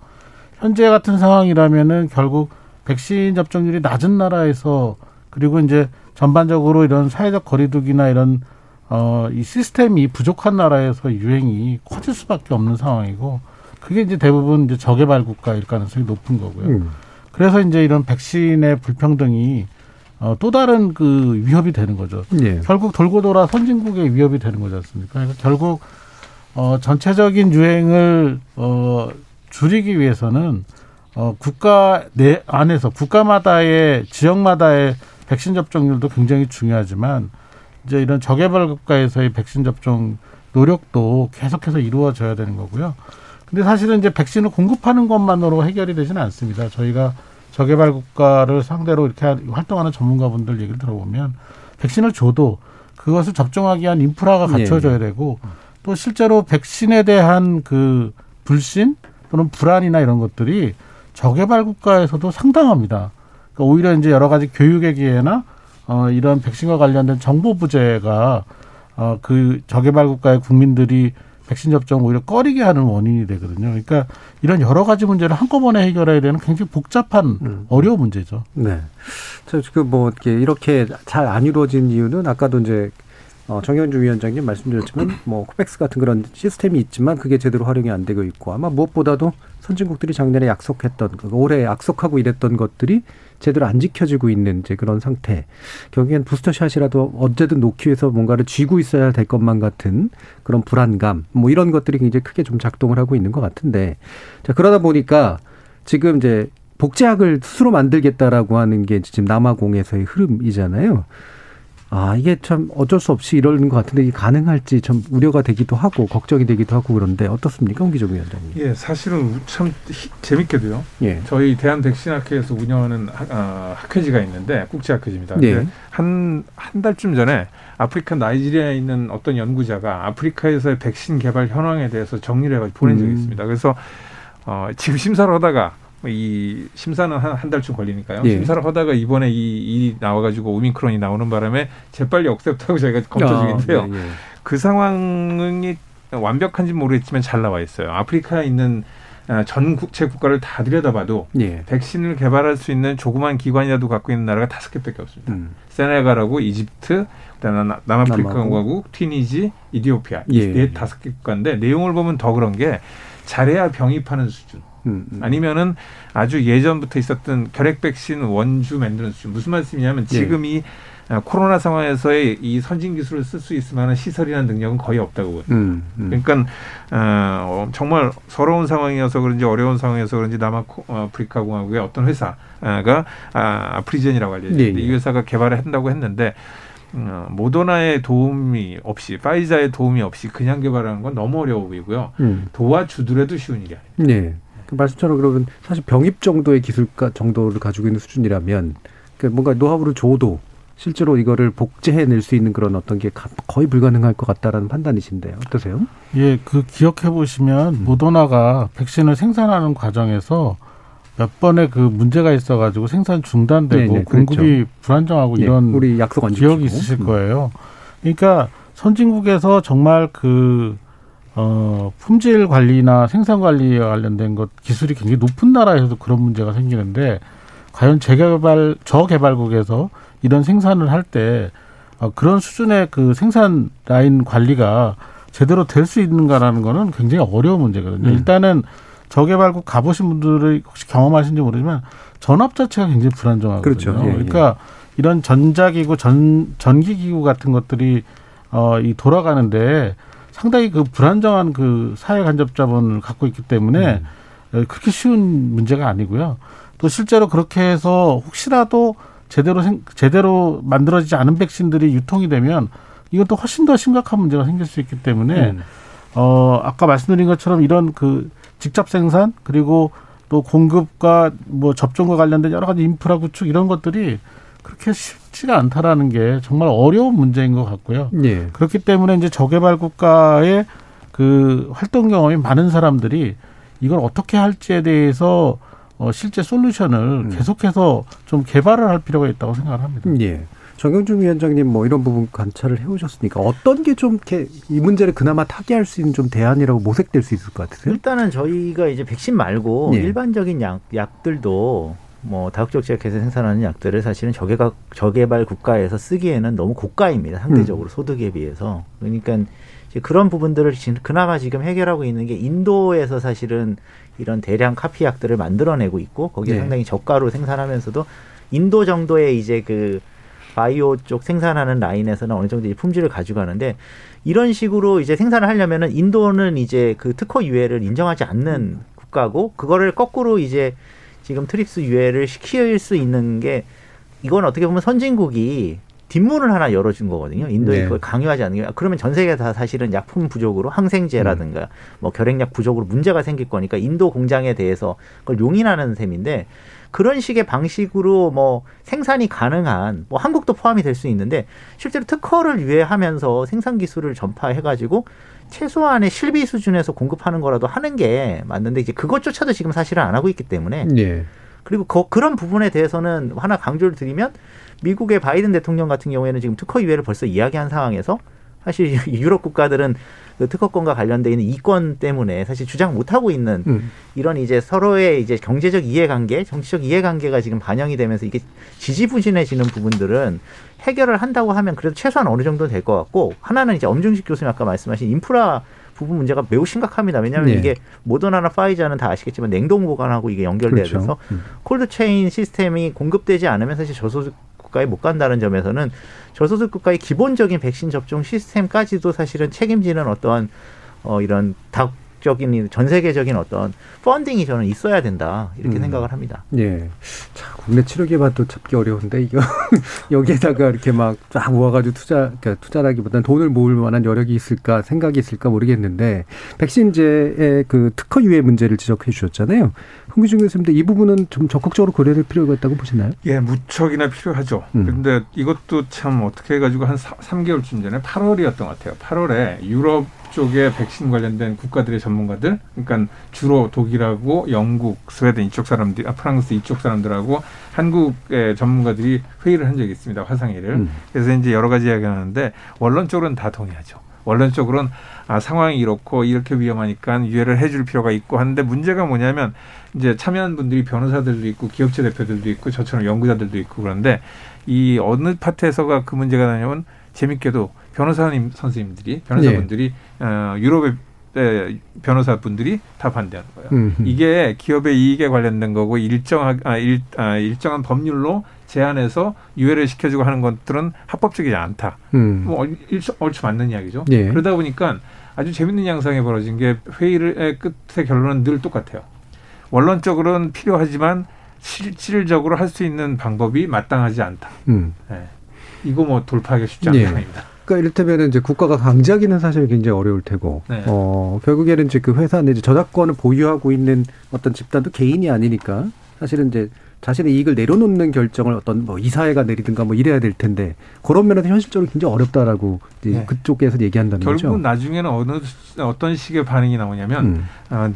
현재 같은 상황이라면은 결국 백신 접종률이 낮은 나라에서 그리고 이제 전반적으로 이런 사회적 거리두기나 이런 어, 이 시스템이 부족한 나라에서 유행이 커질 수밖에 없는 상황이고 그게 이제 대부분 이제 저개발 국가일 가능성이 높은 거고요. 음. 그래서 이제 이런 백신의 불평등이 어, 또 다른 그 위협이 되는 거죠. 예. 결국 돌고 돌아 선진국의 위협이 되는 거지 않습니까? 그래서 결국 어, 전체적인 유행을 어, 줄이기 위해서는 어, 국가 내 안에서 국가마다의 지역마다의 백신 접종률도 굉장히 중요하지만 이제 이런 저개발 국가에서의 백신 접종 노력도 계속해서 이루어져야 되는 거고요. 근데 사실은 이제 백신을 공급하는 것만으로 해결이 되지는 않습니다. 저희가 저개발 국가를 상대로 이렇게 하- 활동하는 전문가분들 얘기를 들어보면 백신을 줘도 그것을 접종하기 위한 인프라가 네. 갖춰져야 되고 또 실제로 백신에 대한 그 불신 또는 불안이나 이런 것들이 저개발 국가에서도 상당합니다. 그러니까 오히려 이제 여러 가지 교육의 기회나 어, 이런 백신과 관련된 정보 부재가 어, 그 저개발 국가의 국민들이 백신 접종 오히려 꺼리게 하는 원인이 되거든요. 그러니까 이런 여러 가지 문제를 한꺼번에 해결해야 되는 굉장히 복잡한 어려운 문제죠. 네. 저 지금 뭐 이렇게 이렇게 잘 안 이루어진 이유는 아까도 이제 어, 정현주 위원장님 말씀드렸지만 [CLEARS THROAT] 뭐 코백스 같은 그런 시스템이 있지만 그게 제대로 활용이 안 되고 있고 아마 무엇보다도 선진국들이 작년에 약속했던 그 올해 약속하고 이랬던 것들이 제대로 안 지켜지고 있는 이제 그런 상태. 결국엔 부스터샷이라도 언제든 놓기 위해서 뭔가를 쥐고 있어야 될 것만 같은 그런 불안감, 뭐 이런 것들이 굉장히 크게 좀 작동을 하고 있는 것 같은데, 자 그러다 보니까 지금 이제 복제학을 스스로 만들겠다라고 하는 게 지금 남아공에서의 흐름이잖아요. 아, 이게 참 어쩔 수 없이 이러는 것 같은데 이게 가능할지 좀 우려가 되기도 하고 걱정이 되기도 하고 그런데 어떻습니까, 홍기종 위원장님? 예, 사실은 참 히- 재밌게도요. 예. 저희 대한백신학회에서 운영하는 학, 어, 학회지가 있는데 국제학회지입니다. 네. 근데 한, 한 달쯤 전에 아프리카 나이지리아에 있는 어떤 연구자가 아프리카에서의 백신 개발 현황에 대해서 정리를 해가지고 보낸 적이 음. 있습니다. 그래서 어, 지금 심사를 하다가 이 심사는 한, 한 달쯤 걸리니까요. 예. 심사를 하다가 이번에 이 일이 나와가지고 오미크론이 나오는 바람에 재빨리 억셉트하고 저희가 검토 중인데요. 아, 네, 예. 그 상황이 완벽한지 는 모르겠지만 잘 나와 있어요. 아프리카에 있는 어, 전 국제 국가를 다 들여다봐도 예. 백신을 개발할 수 있는 조그만 기관이라도 갖고 있는 나라가 다섯 개밖에 없습니다. 음. 세네갈하고 이집트, 그다음에 나- 남아프리카. 공화국, 튀니지, 이디오피아 예. 이 다섯 개 국가인데 내용을 보면 더 그런 게 잘해야 병입하는 수준. 음, 음. 아니면은 아주 예전부터 있었던 결핵 백신 원주 만드는 수준. 무슨 말씀이냐면 예. 지금 이 어, 코로나 상황에서의 이 선진 기술을 쓸 수 있을 만한 시설이나 능력은 거의 없다고 보거든요. 음, 음. 그러니까 어, 정말 서러운 상황이어서 그런지 어려운 상황이어서 그런지 남아프리카 공화국의 어떤 회사가 아, 아프리젠이라고 알려져 있는데 예, 예. 이 회사가 개발을 한다고 했는데 어, 모더나의 도움이 없이 파이자의 도움이 없이 그냥 개발하는 건 너무 어려워 보이고요. 음. 도와주더라도 쉬운 일이 아니에요. 네. 그 말씀처럼 그러면 사실 병입 정도의 기술가 정도를 가지고 있는 수준이라면 그 뭔가 노하우를 줘도 실제로 이거를 복제해낼 수 있는 그런 어떤 게 가- 거의 불가능할 것 같다라는 판단이신데요. 어떠세요? 예, 그 기억해 보시면 모더나가 백신을 생산하는 과정에서 몇 번의 그 문제가 있어가지고 생산 중단되고 네, 네, 공급이 그랬죠. 불안정하고 예, 이런 우리 약속 안 기억이. 있으실 음. 거예요. 그러니까 선진국에서 정말 그 어, 품질 관리나 생산 관리에 관련된 것 기술이 굉장히 높은 나라에서도 그런 문제가 생기는데 과연 재개발 저개발국에서 이런 생산을 할때 어, 그런 수준의 그 생산 라인 관리가 제대로 될 수 있는가라는 거는 굉장히 어려운 문제거든요. 음. 일단은 저개발국 가보신 분들이 혹시 경험하신지 모르지만 전압 자체가 굉장히 불안정하거든요. 그렇죠. 예, 예. 그러니까 이런 전자기구, 전 전기기구 같은 것들이 어, 이 돌아가는데 상당히 그 불안정한 그 사회 간접 자본을 갖고 있기 때문에 음. 어, 그렇게 쉬운 문제가 아니고요. 또 실제로 그렇게 해서 혹시라도 제대로 생, 제대로 만들어지지 않은 백신들이 유통이 되면 이것도 훨씬 더 심각한 문제가 생길 수 있기 때문에 음. 어 아까 말씀드린 것처럼 이런 그 직접 생산 그리고 또 공급과 뭐 접종과 관련된 여러 가지 인프라 구축 이런 것들이 그렇게 쉽지가 않다라는 게 정말 어려운 문제인 것 같고요. 예. 그렇기 때문에 이제 저개발 국가의 그 활동 경험이 많은 사람들이 이걸 어떻게 할지에 대해서 어 실제 솔루션을 계속해서 좀 개발을 할 필요가 있다고 생각을 합니다. 예. 정영준 위원장님 뭐 이런 부분 관찰을 해오셨으니까 어떤 게 좀 이렇게 이 문제를 그나마 타개할 수 있는 좀 대안이라고 모색될 수 있을 것 같으세요? 일단은 저희가 이제 백신 말고 예. 일반적인 약, 약들도 뭐 다국적 제약회사 생산하는 약들을 사실은 저개발, 저개발 국가에서 쓰기에는 너무 고가입니다. 상대적으로 소득에 비해서. 그러니까 이제 그런 부분들을 지- 그나마 지금 해결하고 있는 게 인도에서 사실은 이런 대량 카피 약들을 만들어내고 있고 거기에 네. 상당히 저가로 생산하면서도 인도 정도의 이제 그 바이오 쪽 생산하는 라인에서는 어느 정도 이제 품질을 가져가는데 이런 식으로 이제 생산을 하려면은 인도는 이제 그 특허 유예를 인정하지 않는 국가고 그거를 거꾸로 이제 지금 트립스 유예를 시킬 수 있는 게 이건 어떻게 보면 선진국이 뒷문을 하나 열어준 거거든요. 인도에 네. 그걸 강요하지 않는 게 그러면 전 세계 다 사실은 약품 부족으로 항생제라든가 뭐 결핵약 부족으로 문제가 생길 거니까 인도 공장에 대해서 그걸 용인하는 셈인데 그런 식의 방식으로 뭐 생산이 가능한 뭐 한국도 포함이 될 수 있는데 실제로 특허를 유예하면서 생산 기술을 전파해 가지고 최소한의 실비 수준에서 공급하는 거라도 하는 게 맞는데 이제 그것조차도 지금 사실은 안 하고 있기 때문에 예. 그리고 그, 그런 부분에 대해서는 하나 강조를 드리면 미국의 바이든 대통령 같은 경우에는 지금 특허 유예를 벌써 이야기한 상황에서 사실 [LAUGHS] 유럽 국가들은 그 특허권과 관련돼 있는 이권 때문에 사실 주장 못 하고 있는 음. 이런 이제 서로의 이제 경제적 이해관계, 정치적 이해관계가 지금 반영이 되면서 이게 지지부진해지는 부분들은 해결을 한다고 하면 그래도 최소한 어느 정도는 될 것 같고 하나는 이제 엄중식 교수님 아까 말씀하신 인프라 부분 문제가 매우 심각합니다. 왜냐하면 네. 이게 모더나나 파이자는 다 아시겠지만 냉동 보관하고 이게 연결돼야 그렇죠. 돼서 음. cold chain 시스템이 공급되지 않으면 사실 저소득 국가에 못 간다는 점에서는 저소득 국가의 기본적인 백신 접종 시스템까지도 사실은 책임지는 어떠한 어 이런 다국적인 전 세계적인 어떤 funding이 저는 있어야 된다 이렇게 음. 생각을 합니다. 예. 자, 국내 치료 개발도 찾기 어려운데 이거 [LAUGHS] 여기에다가 이렇게 막 쫙 모아가지고 투자, 그러니까 투자라기보다는 돈을 모을 만한 여력이 있을까 생각이 있을까 모르겠는데 백신제의 그 특허 유예 문제를 지적해 주셨잖아요. 홍기중 교수님도 이 부분은 좀 적극적으로 고려될 필요가 있다고 보시나요? 예, 무척이나 필요하죠. 음. 근데 이것도 참 어떻게 해가지고 한 사, 3개월쯤 전에 8월이었던 것 같아요. 8월에 유럽 쪽에 백신 관련된 국가들의 전문가들, 그러니까 주로 독일하고 영국, 스웨덴 이쪽 사람들, 아, 프랑스 이쪽 사람들하고 한국의 전문가들이 회의를 한 적이 있습니다. 화상회의를. 음. 그래서 이제 여러 가지 이야기를 하는데 원론적으로는 다 동의하죠. 원론적으로는 아, 상황이 이렇고 이렇게 위험하니까 유예를 해줄 필요가 있고 하는데 문제가 뭐냐면 이제 참여한 분들이 변호사들도 있고 기업체 대표들도 있고 저처럼 연구자들도 있고 그런데 이 어느 파트에서가 그 문제가 나냐면 재밌게도 변호사님 선생님들이 변호사분들이 어, 유럽의 에, 변호사 분들이 다 반대하는 거예요. 음. 이게 기업의 이익에 관련된 거고 일정한 아, 일, 아, 일정한 법률로 제한해서 유예를 시켜주고 하는 것들은 합법적이지 않다. 음. 뭐 얼- 일수- 얼추 맞는 이야기죠. 예. 그러다 보니까 아주 재밌는 양상이 벌어진 게 회의의 끝의 결론은 늘 똑같아요. 원론적으로는 필요하지만 실질적으로 할 수 있는 방법이 마땅하지 않다. 음. 예. 이거 뭐 돌파하기 쉽지 않은 예. 상황입니다. 그러니까 이를테면 이제 국가가 강제하기는 사실 굉장히 어려울 테고, 네. 어, 결국에는 이제 그 회사 내 저작권을 보유하고 있는 어떤 집단도 개인이 아니니까 사실은 이제 자신의 이익을 내려놓는 결정을 어떤 뭐 이사회가 내리든가 뭐 이래야 될 텐데 그런 면에서 현실적으로 굉장히 어렵다라고 이제 네. 그쪽에서 얘기한다는 결국 거죠. 나중에는 어느 어떤 식의 반응이 나오냐면 음. 어,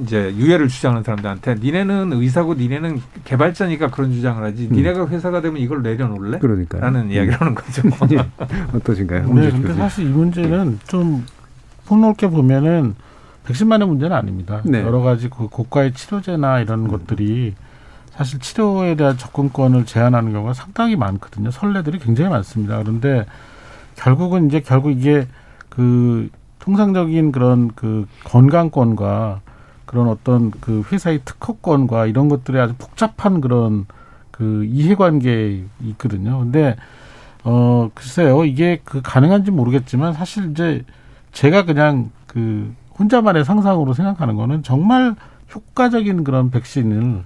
이제 유해를 주장하는 사람들한테 니네는 의사고 니네는 개발자니까 그런 주장을 하지 음. 니네가 회사가 되면 이걸 내려놓을래? 그러니까요. 라는 이야기를 하는 거죠. [LAUGHS] 예. 어떠신가요? 네, 근데. 사실 이 문제는 좀 폭넓게 보면은 백신만의 문제는 아닙니다. 네. 여러 가지 그 고가의 치료제나 이런 것들이 사실 치료에 대한 접근권을 제한하는 경우가 상당히 많거든요. 선례들이 굉장히 많습니다. 그런데 결국은 이제 결국 이게 그 통상적인 그런 그 건강권과 그런 어떤 그 회사의 특허권과 이런 것들이 아주 복잡한 그런 그 이해관계에 있거든요. 근데 어 글쎄요 이게 그 가능한지 모르겠지만 사실 이제 제가 그냥 그 혼자만의 상상으로 생각하는 거는 정말 효과적인 그런 백신을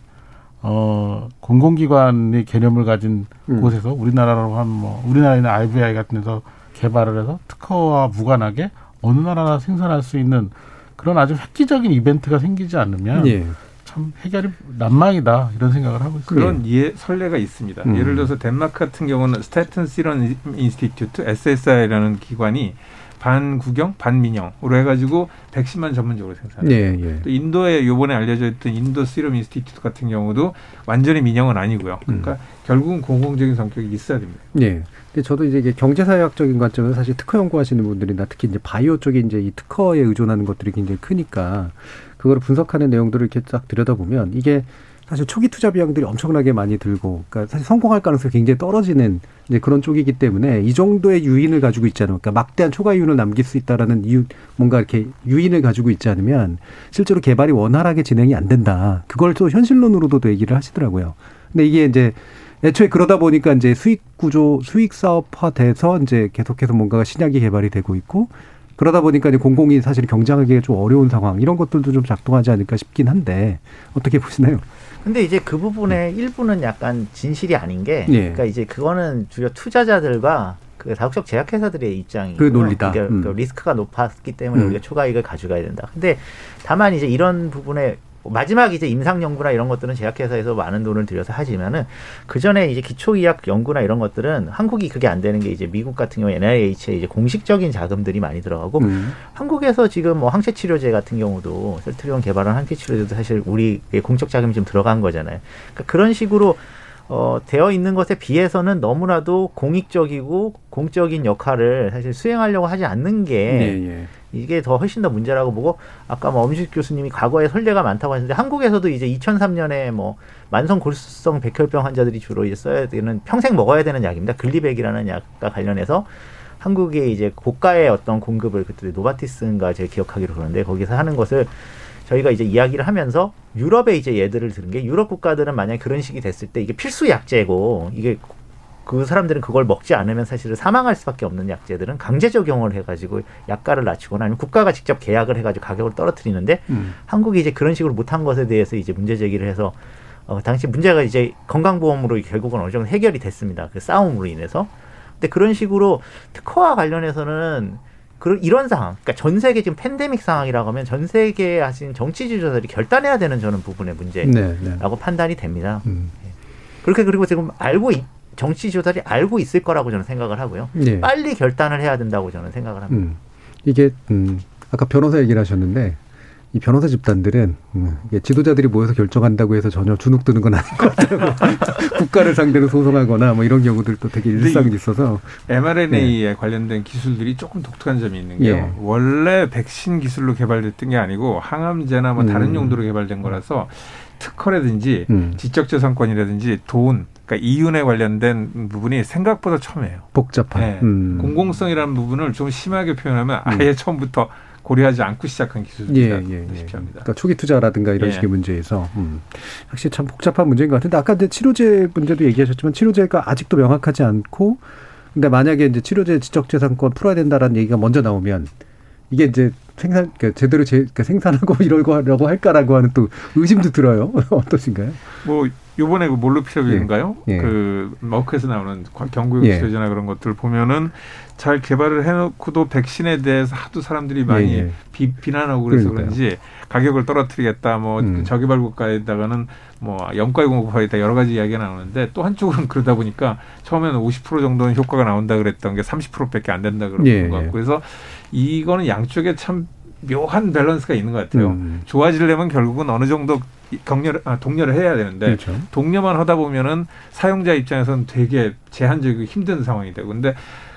어 공공기관의 개념을 가진 음. 곳에서 우리나라로 한뭐 우리나라에 있는 IVI 같은 데서 개발을 해서 특허와 무관하게 어느 나라나 생산할 수 있는 그런 아주 획기적인 이벤트가 생기지 않으면 예. 참 해결이 난망이다 이런 생각을 하고 있습니다. 그런 예, 선례가 있습니다. 음. 예를 들어서 덴마크 같은 경우는 Statens Serum Institute SSI라는 기관이 반국영 반민영으로 해가지고 백신만 전문적으로 생산해요. 예, 예. 또 인도에 요번에 알려져 있던 인도 Serum Institute 같은 경우도 완전히 민영은 아니고요. 음. 그러니까 결국은 공공적인 성격이 있어야 됩니다. 예. 근데 저도 이제 경제사회학적인 관점에서 사실 특허 연구하시는 분들이나 특히 이제 바이오 쪽에 이제 이 특허에 의존하는 것들이 굉장히 크니까 그거를 분석하는 내용들을 이렇게 딱 들여다보면 이게 사실 초기 투자 비용들이 엄청나게 많이 들고, 그러니까 사실 성공할 가능성이 굉장히 떨어지는 이제 그런 쪽이기 때문에 이 정도의 유인을 가지고 있지 않으면, 그러니까 막대한 초과 이윤을 남길 수 있다라는 이유, 뭔가 이렇게 유인을 가지고 있지 않으면 실제로 개발이 원활하게 진행이 안 된다. 그걸 또 현실론으로도 얘기를 하시더라고요. 근데 이게 이제 애초에 그러다 보니까 이제 수익 구조, 수익 사업화 돼서 이제 계속해서 뭔가가 신약이 개발이 되고 있고 그러다 보니까 이제 공공이 사실 경쟁하기가 좀 어려운 상황 이런 것들도 좀 작동하지 않을까 싶긴 한데 어떻게 보시나요? 근데 이제 그 부분의 일부는 약간 진실이 아닌 게, 예. 그러니까 이제 그거는 주요 투자자들과 그 다국적 제약회사들의 입장이고 그 논리다. 그러니까 음. 그 리스크가 높았기 때문에 음. 우리가 초과이익을 가져가야 된다. 근데 다만 이제 이런 부분에 마지막 이제 임상 연구나 이런 것들은 제약회사에서 많은 돈을 들여서 하지만은 그 전에 이제 기초 의학 연구나 이런 것들은 한국이 그게 안 되는 게 이제 미국 같은 경우 NIH에 이제 공식적인 자금들이 많이 들어가고 음. 한국에서 지금 뭐 항체 치료제 같은 경우도 셀트리온 개발한 항체 치료제도 사실 우리의 공적 자금이 좀 들어간 거잖아요. 그러니까 그런 식으로 어, 되어 있는 것에 비해서는 너무나도 공익적이고 공적인 역할을 사실 수행하려고 하지 않는 게 예, 예. 이게 더 훨씬 더 문제라고 보고 아까 뭐 엄중식 교수님이 과거에 선례가 많다고 하셨는데 한국에서도 이제 2003년에 뭐 만성 골수성 백혈병 환자들이 주로 이제 써야 되는 평생 먹어야 되는 약입니다. 글리벡이라는 약과 관련해서 한국의 이제 고가의 어떤 공급을 그때 노바티스인가 제가 기억하기로 그러는데 거기서 하는 것을 저희가 이제 이야기를 하면서 유럽에 이제 예들을 들은 게 유럽 국가들은 만약에 그런 식이 됐을 때 이게 필수 약제고 이게 그 사람들은 그걸 먹지 않으면 사실은 사망할 수밖에 없는 약제들은 강제 적용을 해가지고 약가를 낮추거나 아니면 국가가 직접 계약을 해가지고 가격을 떨어뜨리는데 음. 한국이 이제 그런 식으로 못한 것에 대해서 이제 문제 제기를 해서 어, 당시 문제가 이제 건강보험으로 결국은 어느 정도 해결이 됐습니다. 그 싸움으로 인해서. 근데 그런 식으로 특허와 관련해서는 그런 이런 상황, 그러니까 전 세계 지금 팬데믹 상황이라고 하면 전 세계에 하신 정치 지도자들이 결단해야 되는 저는 부분의 문제라고 네, 네. 판단이 됩니다. 음. 예. 그렇게 그리고 지금 알고 있- 정치 지도자들이 알고 있을 거라고 저는 생각을 하고요. 네. 빨리 결단을 해야 된다고 저는 생각을 합니다. 음. 이게 음, 아까 변호사 얘기를 하셨는데 이 변호사 집단들은 음, 지도자들이 모여서 결정한다고 해서 전혀 주눅 드는 건 아닌 것 같아요. [LAUGHS] 국가를 상대로 소송하거나 뭐 이런 경우들도 되게 근데 일상에 이- 있어서 mRNA에 관련된 기술들이 조금 독특한 점이 있는 게요. 예. 원래 백신 기술로 개발됐던 게 아니고 항암제나 뭐 다른 음. 용도로 개발된 거라서 특허라든지 음. 지적재산권이라든지 돈, 그러니까 이윤에 관련된 부분이 생각보다 첨예해요. 복잡한. 네. 음. 공공성이라는 부분을 좀 심하게 표현하면 아예 처음부터 고려하지 않고 시작한 예, 기술입니다. 예, 예. 싶합니다. 그러니까 초기 투자라든가 이런 예. 식의 문제에서 음. 확실히 참 복잡한 문제인 것 같은데 아까 치료제 문제도 얘기하셨지만 치료제가 아직도 명확하지 않고 근데 만약에 이제 치료제 지적재산권 풀어야 된다라는 얘기가 먼저 나오면 이게 이제 생산 그러니까 제대로 제, 그러니까 생산하고 [LAUGHS] 이러고 할까라고 하는 또 의심도 들어요. [LAUGHS] 어떠신가요? 뭐 요번에 그 몰루피라비인가요? 예. 예. 그 머크에서 나오는 경구용 예. 그런 것들 보면은 잘 개발을 해놓고도 백신에 대해서 하도 사람들이 많이 예, 예. 비, 비난하고 그래서 그러니까요. 그런지 가격을 떨어뜨리겠다 뭐 음. 저개발 국가에다가는 뭐 염가에 공급하겠다 여러 가지 이야기가 나오는데 또 한쪽으로는 [LAUGHS] 그러다 보니까 처음에는 50% 정도는 효과가 나온다 그랬던 게 30%밖에 안 된다 그런 예, 것 예. 같고 그래서 이거는 양쪽에 참 묘한 밸런스가 있는 것 같아요. 음. 좋아지려면 결국은 어느 정도 격려, 아, 독려를 해야 되는데 그렇죠. 독려만 하다 보면은 사용자 입장에서는 되게 제한적이고 힘든 상황이 되고 근데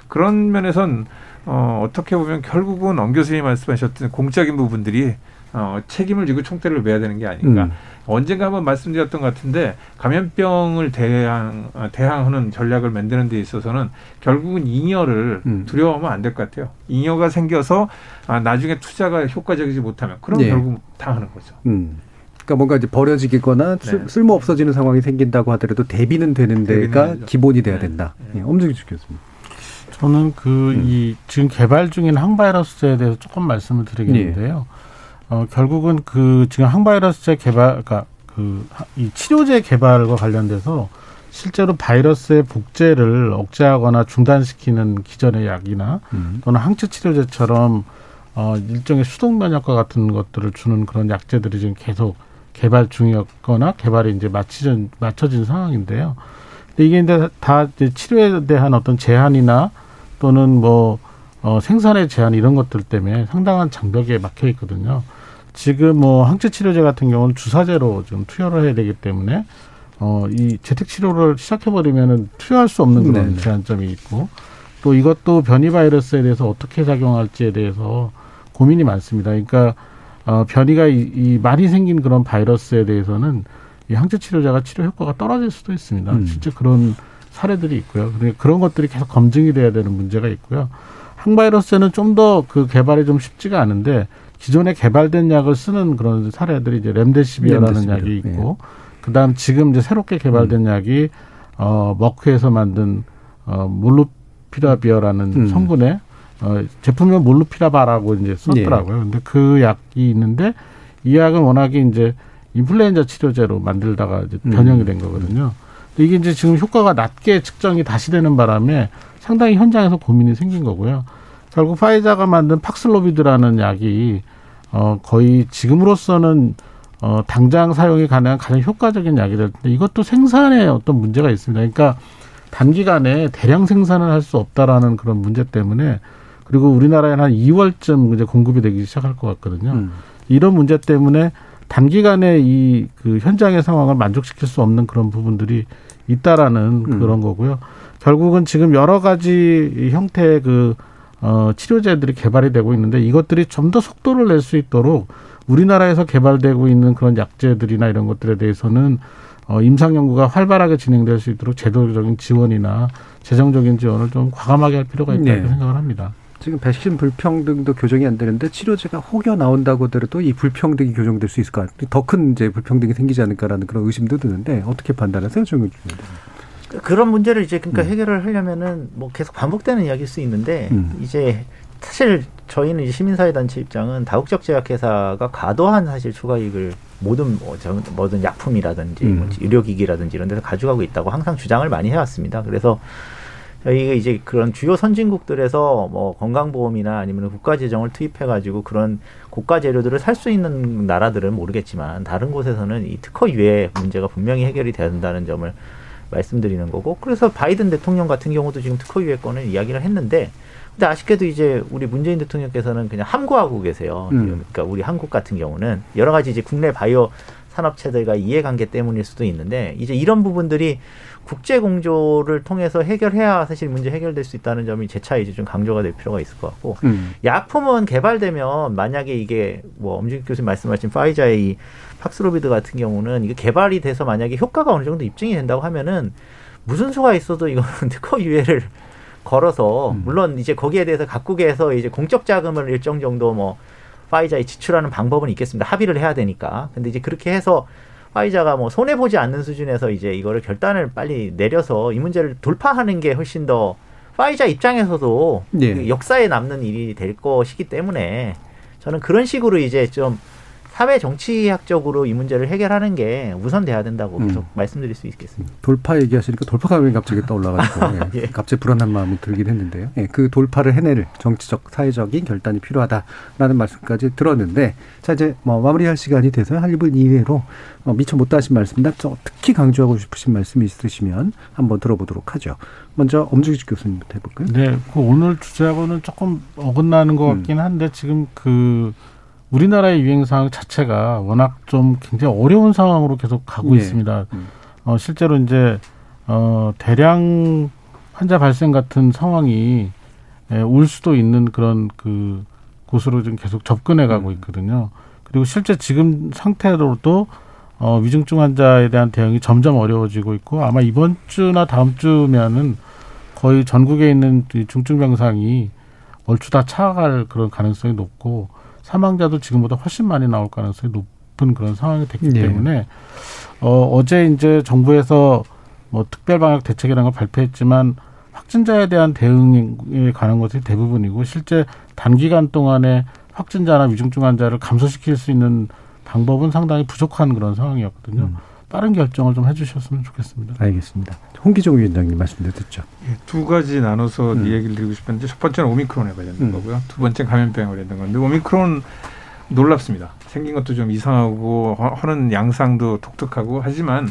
그런 면에선 어, 어떻게 보면 결국은 엄 교수님이 말씀하셨던 공적인 부분들이 어, 책임을 지고 총대를 매야 되는 게 아닌가. 음. 언젠가 한번 말씀드렸던 것 같은데 감염병을 대항 아, 대항하는 전략을 만드는 데 있어서는 결국은 잉여를 음. 두려워하면 안 될 것 같아요. 잉여가 생겨서 아, 나중에 투자가 효과적이지 못하면 그럼 예. 결국 당하는 거죠. 음. 그러니까 뭔가 이제 버려지거나 네. 쓸모 없어지는 상황이 생긴다고 하더라도 대비는 되는 대비는 데가 되죠. 기본이 돼야 네. 된다. 예, 엄정희 교수님. 저는 그 음. 이 지금 개발 중인 항바이러스제에 대해서 조금 말씀을 드리겠는데요. 예. 어, 결국은 그 지금 항바이러스제 개발, 그러니까 그 이 치료제 개발과 관련돼서 실제로 바이러스의 복제를 억제하거나 중단시키는 기존의 약이나 음. 또는 항체 치료제처럼 어, 일종의 수동 면역과 같은 것들을 주는 그런 약제들이 지금 계속 개발 중이었거나 개발이 이제 마치전, 맞춰진 상황인데요. 근데 이게 이제 다 이제 치료에 대한 어떤 제한이나 또는 뭐 어, 생산의 제한 이런 것들 때문에 상당한 장벽에 막혀 있거든요. 지금 뭐 항체 치료제 같은 경우는 주사제로 좀 투여를 해야 되기 때문에 어, 이 재택 치료를 시작해 버리면은 투여할 수 없는 그런 네네. 제한점이 있고 또 이것도 변이 바이러스에 대해서 어떻게 작용할지에 대해서 고민이 많습니다. 그러니까 어, 변이가 이, 이 많이 생긴 그런 바이러스에 대해서는 이 항체 치료제가 치료 효과가 떨어질 수도 있습니다. 음. 실제 그런 사례들이 있고요. 그러니까 그런 것들이 계속 검증이 돼야 되는 문제가 있고요. 항바이러스는 좀 더 그 개발이 좀 쉽지가 않은데 기존에 개발된 약을 쓰는 그런 사례들이 이제 렘데시비어라는 렘데시비어, 약이 있고 그다음 지금 이제 새롭게 개발된 약이 어 머크에서 만든 어 몰루피라비어라는 음. 성분의 어 제품명 몰루피라바라고 이제 썼더라고요. 근데 그 약이 있는데 이 약은 워낙에 이제 인플루엔자 치료제로 만들다가 이제 음. 변형이 된 거거든요. 근데 이게 이제 지금 효과가 낮게 측정이 다시 되는 바람에 상당히 현장에서 고민이 생긴 거고요. 결국 파이자가 만든 팍슬로비드라는 약이 어 거의 지금으로서는 어 당장 사용이 가능한 가장 효과적인 약이 될 텐데 이것도 생산에 어떤 문제가 있습니다. 그러니까 단기간에 대량 생산을 할 수 없다라는 그런 문제 때문에 그리고 우리나라에는 한 2월쯤 이제 공급이 되기 시작할 것 같거든요. 음. 이런 문제 때문에 단기간에 이 그 현장의 상황을 만족시킬 수 없는 그런 부분들이 있다라는 음. 그런 거고요. 결국은 지금 여러 가지 형태의 그 어, 치료제들이 개발이 되고 있는데 이것들이 좀 더 속도를 낼 수 있도록 우리나라에서 개발되고 있는 그런 약제들이나 이런 것들에 대해서는 어, 임상 연구가 활발하게 진행될 수 있도록 제도적인 지원이나 재정적인 지원을 좀 과감하게 할 필요가 있다 이렇게 네. 생각을 합니다. 지금 백신 불평등도 교정이 안 되는데 치료제가 혹여 나온다고 하더라도 이 불평등이 교정될 수 있을까? 더 큰 이제 불평등이 생기지 않을까라는 그런 의심도 드는데 어떻게 판단하세요, 정윤 주님? 그런 문제를 이제 그러니까 음. 해결을 하려면은 뭐 계속 반복되는 이야기일 수 있는데 음. 이제 사실 저희는 이제 시민사회 단체 입장은 다국적 제약회사가 과도한 사실 추가 이익을 모든 뭐 저- 모든 약품이라든지 음. 뭐 의료기기라든지 이런 데서 가져가고 있다고 항상 주장을 많이 해왔습니다. 그래서 저희가 이제 그런 주요 선진국들에서 뭐 건강보험이나 아니면 국가 재정을 투입해가지고 그런 고가 재료들을 살 수 있는 나라들은 모르겠지만 다른 곳에서는 이 특허 유예 문제가 분명히 해결이 된다는 점을 말씀드리는 거고 그래서 바이든 대통령 같은 경우도 지금 특허 유예권을 이야기를 했는데 근데 아쉽게도 이제 우리 문재인 대통령께서는 그냥 함구하고 계세요. 음. 그러니까 우리 한국 같은 경우는 여러 가지 이제 국내 바이오 산업체들과 이해관계 때문일 수도 있는데 이제 이런 부분들이 국제 공조를 통해서 해결해야 사실 문제 해결될 수 있다는 점이 재차 이제 좀 강조가 될 필요가 있을 것 같고 음. 약품은 개발되면 만약에 이게 뭐 엄지국 교수님 말씀하신 파이자의 이 팍스로비드 같은 경우는 이게 개발이 돼서 만약에 효과가 어느 정도 입증이 된다고 하면은 무슨 수가 있어도 이거는 [LAUGHS] 특허 유예를 걸어서 음. 물론 이제 거기에 대해서 각국에서 이제 공적 자금을 일정 정도 뭐 파이자에 지출하는 방법은 있겠습니다. 합의를 해야 되니까. 근데 이제 그렇게 해서 파이자가 뭐 손해 보지 않는 수준에서 이제 이거를 결단을 빨리 내려서 이 문제를 돌파하는 게 훨씬 더 파이자 입장에서도 예. 그 역사에 남는 일이 될 것이기 때문에 저는 그런 식으로 이제 좀 사회 정치학적으로 이 문제를 해결하는 게 우선돼야 된다고 음. 계속 말씀드릴 수 있겠습니다. 돌파 얘기하시니까 돌파 감이 갑자기 떠올라가지고 [LAUGHS] 예, 갑자기 불안한 마음이 들긴 했는데요. 예, 그 돌파를 해낼 정치적 사회적인 결단이 필요하다라는 말씀까지 들었는데 자 이제 뭐 마무리할 시간이 돼서요. 한 1분 이내로 어, 미처 못 다신 말씀이나 저 특히 강조하고 싶으신 말씀이 있으시면 한번 들어보도록 하죠. 먼저 엄중식 교수님부터 해볼까요? 네, 그 오늘 주제하고는 조금 어긋나는 것 같긴 한데 지금 그 우리나라의 유행 상황 자체가 워낙 좀 굉장히 어려운 상황으로 계속 가고 예. 있습니다. 어, 실제로 이제 어, 대량 환자 발생 같은 상황이 예, 올 수도 있는 그런 그 곳으로 좀 계속 접근해 가고 있거든요. 그리고 실제 지금 상태로도 어, 위중증 환자에 대한 대응이 점점 어려워지고 있고 아마 이번 주나 다음 주면은 거의 전국에 있는 이 중증 병상이 얼추 다 차갈 그런 가능성이 높고 사망자도 지금보다 훨씬 많이 나올 가능성이 높은 그런 상황이 됐기 예. 때문에 어, 어제 이제 정부에서 뭐 특별 방역 대책이라는 걸 발표했지만 확진자에 대한 대응에 관한 것이 대부분이고 실제 단기간 동안에 확진자나 위중증 환자를 감소시킬 수 있는 방법은 상당히 부족한 그런 상황이었거든요. 음. 빠른 결정을 좀 해주셨으면 좋겠습니다. 알겠습니다. 홍기종 위원장님 말씀도 듣죠. 예, 두 가지 나눠서 음. 이 얘기를 드리고 싶은데 첫 번째는 오미크론에 관련된 음. 거고요. 두 번째 감염병에 관련된 건데 오미크론 놀랍습니다. 생긴 것도 좀 이상하고 하- 하는 양상도 독특하고 하지만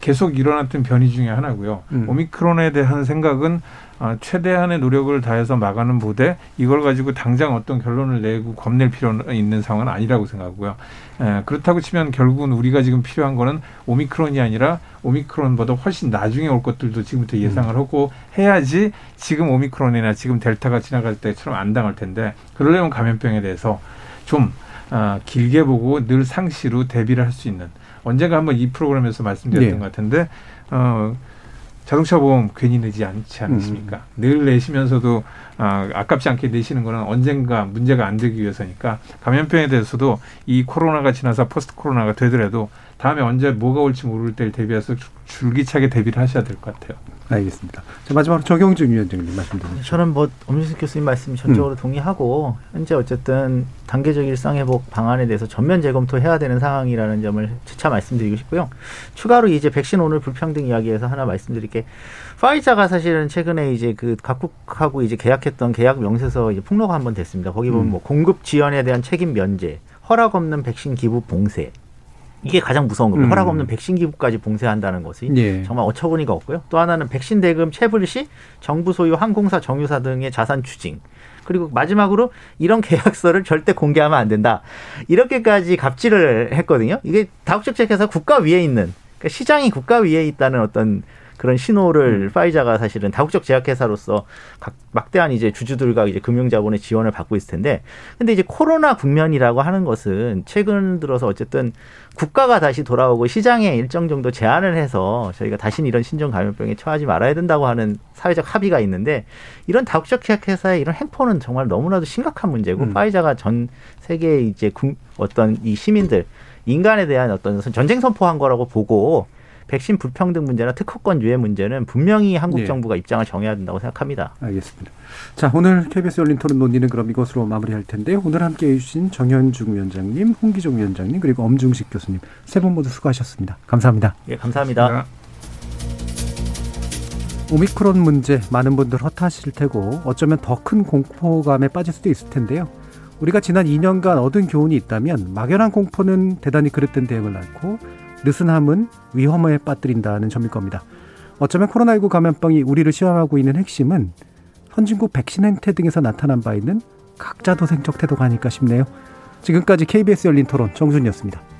계속 일어났던 변이 중에 하나고요. 음. 오미크론에 대한 생각은 아, 최대한의 노력을 다해서 막아는 보되 이걸 가지고 당장 어떤 결론을 내고 겁낼 필요는 있는 상황은 아니라고 생각하고요. 에, 그렇다고 치면 결국은 우리가 지금 필요한 거는 오미크론이 아니라 오미크론보다 훨씬 나중에 올 것들도 지금부터 예상을 하고 해야지 지금 오미크론이나 지금 델타가 지나갈 때처럼 안 당할 텐데 그러려면 감염병에 대해서 좀 아, 길게 보고 늘 상시로 대비를 할 수 있는 언젠가 한번 이 프로그램에서 말씀드렸던 네. 것 같은데 어, 자동차 보험 괜히 내지 않지 않습니까? 늘 내시면서도 아, 아깝지 않게 내시는 거는 언젠가 문제가 안 되기 위해서니까 감염병에 대해서도 이 코로나가 지나서 포스트 코로나가 되더라도 다음에 언제 뭐가 올지 모를 때를 대비해서 줄- 줄기차게 대비를 하셔야 될 것 같아요. 알겠습니다. 자, 마지막으로 정영준 위원장님 말씀 드리죠. 저는 뭐 엄준석 교수님 말씀 전적으로 동의하고 현재 어쨌든 단계적 일상 회복 방안에 대해서 전면 재검토해야 되는 상황이라는 점을 재차 말씀드리고 싶고요. 추가로 이제 백신 오늘 불평등 이야기에서 하나 말씀드릴 게 파이자가 사실은 최근에 이제 그 각국하고 이제 계약했던 계약 명세서 이제 폭로가 한 번 됐습니다. 거기 보면 음. 뭐 공급 지연에 대한 책임 면제, 허락 없는 백신 기부 봉쇄. 이게 가장 무서운 겁니다. 음. 허락 없는 백신 기부까지 봉쇄한다는 것이 예. 정말 어처구니가 없고요. 또 하나는 백신 대금 체불 시 정부 소유 항공사 정유사 등의 자산 추징. 그리고 마지막으로 이런 계약서를 절대 공개하면 안 된다. 이렇게까지 갑질을 했거든요. 이게 다국적 제약회사 국가 위에 있는 그러니까 시장이 국가 위에 있다는 어떤 그런 신호를 파이자가 사실은 다국적 제약회사로서 각 막대한 이제 주주들과 이제 금융자본의 지원을 받고 있을 텐데, 근데 이제 코로나 국면이라고 하는 것은 최근 들어서 어쨌든 국가가 다시 돌아오고 시장에 일정 정도 제한을 해서 저희가 다시는 이런 신종 감염병에 처하지 말아야 된다고 하는 사회적 합의가 있는데 이런 다국적 제약회사의 이런 행포는 정말 너무나도 심각한 문제고 음. 파이자가 전 세계 이제 국- 어떤 이 시민들 인간에 대한 어떤 전쟁 선포한 거라고 보고 백신 불평등 문제나 특허권 유예 문제는 분명히 한국 예. 정부가 입장을 정해야 된다고 생각합니다. 알겠습니다. 자, 오늘 KBS 열린 토론 논의는 그럼 이것으로 마무리할 텐데요. 오늘 함께 해주신 정현중 위원장님, 홍기종 위원장님, 그리고 엄중식 교수님 세 분 모두 수고하셨습니다. 감사합니다. 예, 감사합니다. 오미크론 문제 많은 분들 허탈하실 테고 어쩌면 더 큰 공포감에 빠질 수도 있을 텐데요. 우리가 지난 2년간 얻은 교훈이 있다면 막연한 공포는 대단히 그릇된 대응을 낳고 느슨함은 위험에 빠뜨린다는 점일 겁니다. 어쩌면 코로나19 감염병이 우리를 시험하고 있는 핵심은 선진국 백신 행태 등에서 나타난 바 있는 각자 도생적 태도가 아닐까 싶네요. 지금까지 KBS 열린 토론 정준이었습니다.